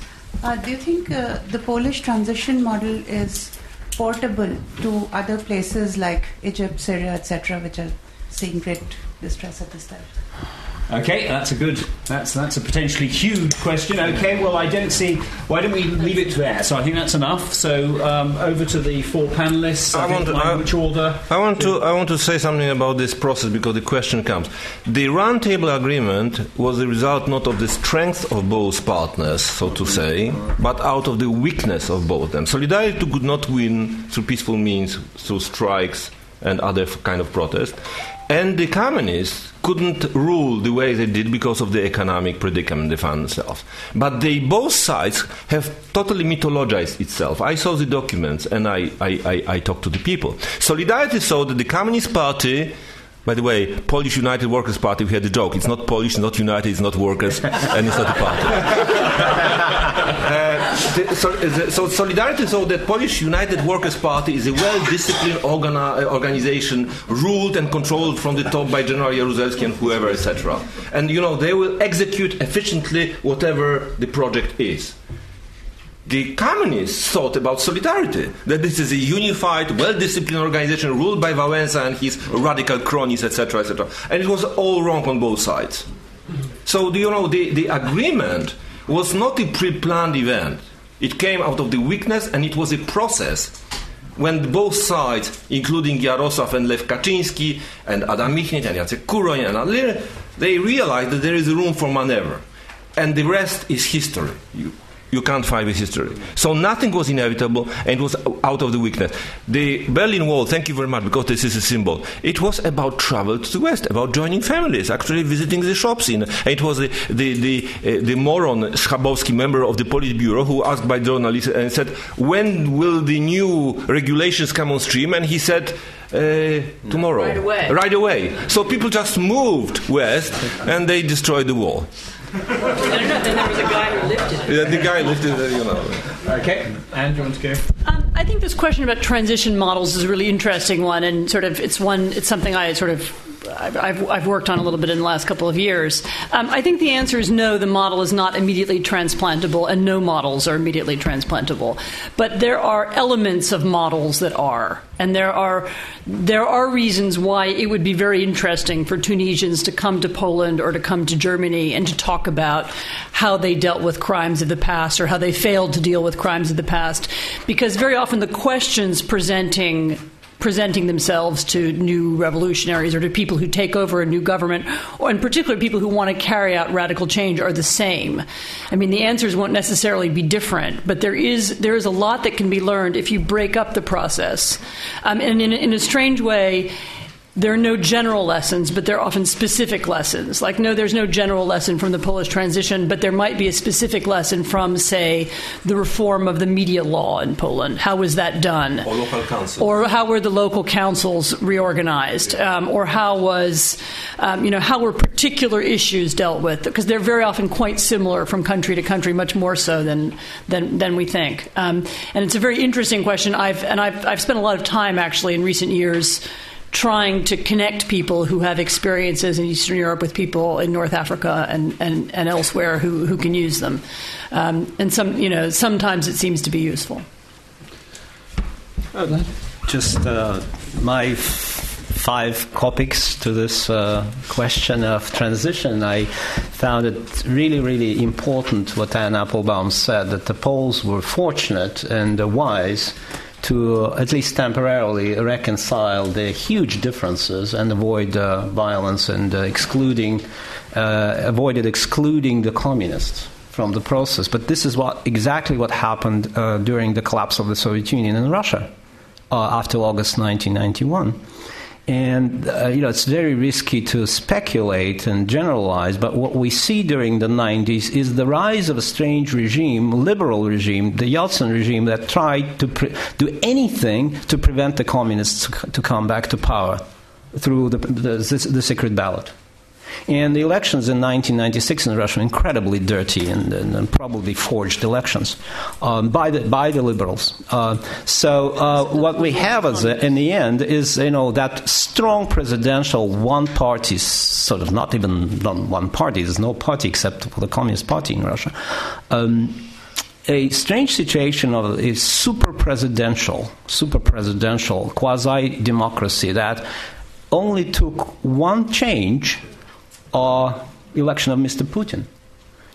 Uh, do you think uh, the Polish transition model is portable to other places like Egypt, Syria, etc., which are seeing great distress at this time? Okay, that's a good. That's that's a potentially huge question. Okay, well I don't see. Why don't we leave it there? So I think that's enough. So um, over to the four panelists. I, I want to- I- which order? I want to I want to say something about this process because the question comes. The roundtable agreement was the result not of the strength of both partners, so to say, but out of the weakness of both them. Solidarity could not win through peaceful means, through strikes and other kind of protest, and the communists couldn't rule the way they did because of the economic predicament they found themselves. But they both sides have totally mythologized itself. I saw the documents and I, I, I, I talked to the people. Solidarity saw that the Communist Party by the way, Polish United Workers' Party, we had the joke. It's not Polish, not United, it's not Workers, and it's not a party. Uh, the- so, the- so Solidarity saw that Polish United Workers' Party is a well-disciplined organi- uh, organization, ruled and controlled from the top by General Jaruzelski and whoever, etc. And you know they will execute efficiently whatever the project is. The communists thought about solidarity, that this is a unified, well-disciplined organization ruled by Wałęsa and his radical cronies, etc., etc. And it was all wrong on both sides. So, you know, the, the agreement was not a pre-planned event. It came out of the weakness, and it was a process when both sides, including Jarosław and Lech Kaczynski, and Adam Michnik and Jacek and others, they realized that there is room for maneuver. And the rest is history. You, you can't fight with history. So nothing was inevitable, and it was out of the weakness. The Berlin Wall, thank you very much, because this is a symbol. It was about travel to the West, about joining families, actually visiting the shops. In it was the the the, uh, the moron Schabowski, member of the Politburo, who asked by journalists and said, "When will the new regulations come on stream?" And he said. Uh, tomorrow, Right away. Right away. So people just moved west, and they destroyed the wall. I don't know. Then there was a guy who lifted it. Yeah, the guy lifted it, you know. Okay, and do you want to go? Um, I think this question about transition models is a really interesting one, and sort of it's one. It's something I sort of. I've, I've, worked on a little bit in the last couple of years. Um, I think the answer is no, the model is not immediately transplantable, and no models are immediately transplantable. But there are elements of models that are, and there are there are reasons why it would be very interesting for Tunisians to come to Poland or to come to Germany and to talk about how they dealt with crimes of the past or how they failed to deal with crimes of the past, because very often the questions presenting presenting themselves to new revolutionaries or to people who take over a new government, or in particular people who want to carry out radical change, are the same. I mean, the answers won't necessarily be different, but there is there is a lot that can be learned if you break up the process. Um, and in, in a strange way. There are no general lessons, but there are often specific lessons. Like, no, there's no general lesson from the Polish transition, but there might be a specific lesson from, say, the reform of the media law in Poland. How was that done? Or local council. Or how were the local councils reorganized? Um, or how was, um, you know, how were particular issues dealt with? Because they're very often quite similar from country to country, much more so than than, than we think. Um, and it's a very interesting question. I've and I've, I've spent a lot of time actually in recent years trying to connect people who have experiences in Eastern Europe with people in North Africa and, and, and elsewhere who, who can use them. Um, and some, you know, sometimes it seems to be useful. Just uh, my f- five topics to this uh, question of transition. I found it really, really important what Anne Applebaum said that the Poles were fortunate and uh, wise to uh, at least temporarily reconcile the huge differences and avoid uh, violence and uh, excluding, uh, avoided excluding the communists from the process. But this is what exactly what happened uh, during the collapse of the Soviet Union in Russia uh, after August 1991. And uh, you know it's very risky to speculate and generalize, but what we see during the 90s is the rise of a strange regime, liberal regime, the Yeltsin regime, that tried to pre- do anything to prevent the communists to come back to power through the, the, the secret ballot. And the elections in 1996 in Russia were incredibly dirty and, and, and probably forged elections um, by, the, by the liberals. Uh, so uh, what we have in the end is you know that strong presidential one party sort of not even one party. There's no party except for the Communist Party in Russia. Um, a strange situation of a super presidential, super presidential quasi democracy that only took one change or election of Mr. Putin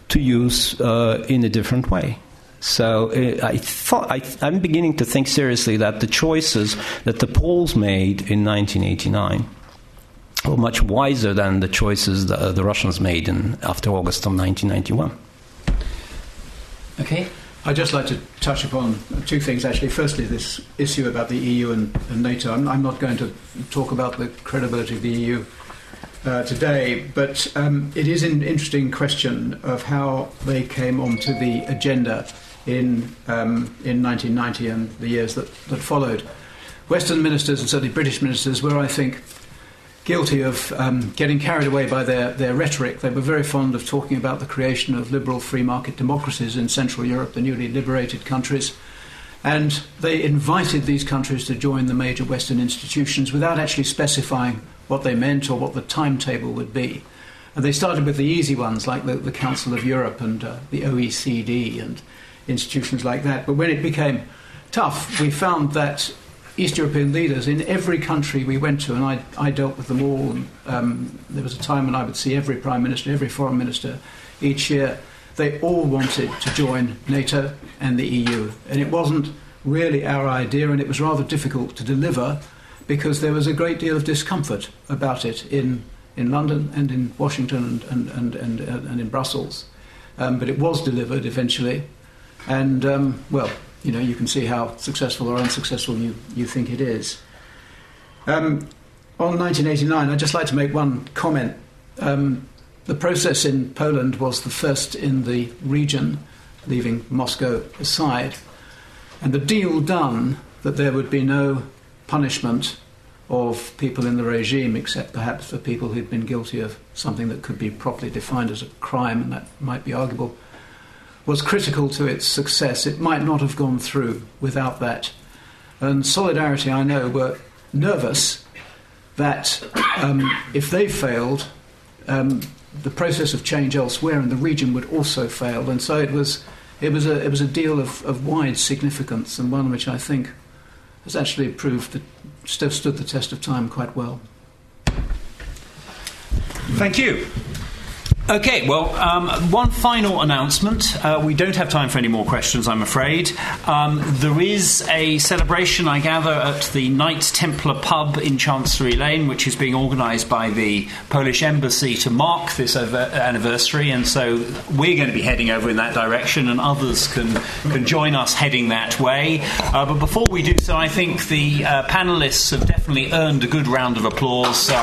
to use uh, in a different way. So uh, I thought I, am beginning to think seriously that the choices that the Poles made in 1989 were much wiser than the choices the, uh, the Russians made in, after August of 1991. Okay. I'd just like to touch upon two things, actually. Firstly, this issue about the EU and, and NATO. I'm, I'm, not going to talk about the credibility of the EU uh, today, but um, it is an interesting question of how they came onto the agenda in, um, in 1990 and the years that, that followed. Western ministers, and certainly British ministers, were, I think, guilty of um, getting carried away by their, their rhetoric. They were very fond of talking about the creation of liberal free market democracies in Central Europe, the newly liberated countries. And they invited these countries to join the major Western institutions without actually specifying what they meant or what the timetable would be. And they started with the easy ones, like the, the Council of Europe and uh, the OECD and institutions like that. But when it became tough, we found that East European leaders in every country we went to, and I, I dealt with them all. And, um, there was a time when I would see every prime minister, every foreign minister each year. They all wanted to join NATO and the EU, and it wasn't really our idea, and it was rather difficult to deliver because there was a great deal of discomfort about it in, in London and in Washington and, and, and, and, and in Brussels. Um, but it was delivered eventually. And, um, well, you know, you can see how successful or unsuccessful you, you think it is. Um, on 1989, I'd just like to make one comment. Um, the process in Poland was the first in the region, leaving Moscow aside, and the deal done that there would be no punishment of people in the regime, except perhaps for people who'd been guilty of something that could be properly defined as a crime, and that might be arguable, was critical to its success. It might not have gone through without that. And Solidarity, I know, were nervous that um, if they failed, um, the process of change elsewhere in the region would also fail. And so it was, it was, a, it was a deal of, of wide significance, and one which I think has actually proved that st- stood the test of time quite well. Thank you. Okay, well, um, one final announcement. Uh, we don't have time for any more questions, I'm afraid. Um, there is a celebration, I gather, at the Knights Templar pub in Chancery Lane, which is being organised by the Polish Embassy to mark this anniversary, and so we're going to be heading over in that direction, and others can, can join us heading that way. Uh, but before we do so, I think the uh, panelists have definitely earned a good round of applause. So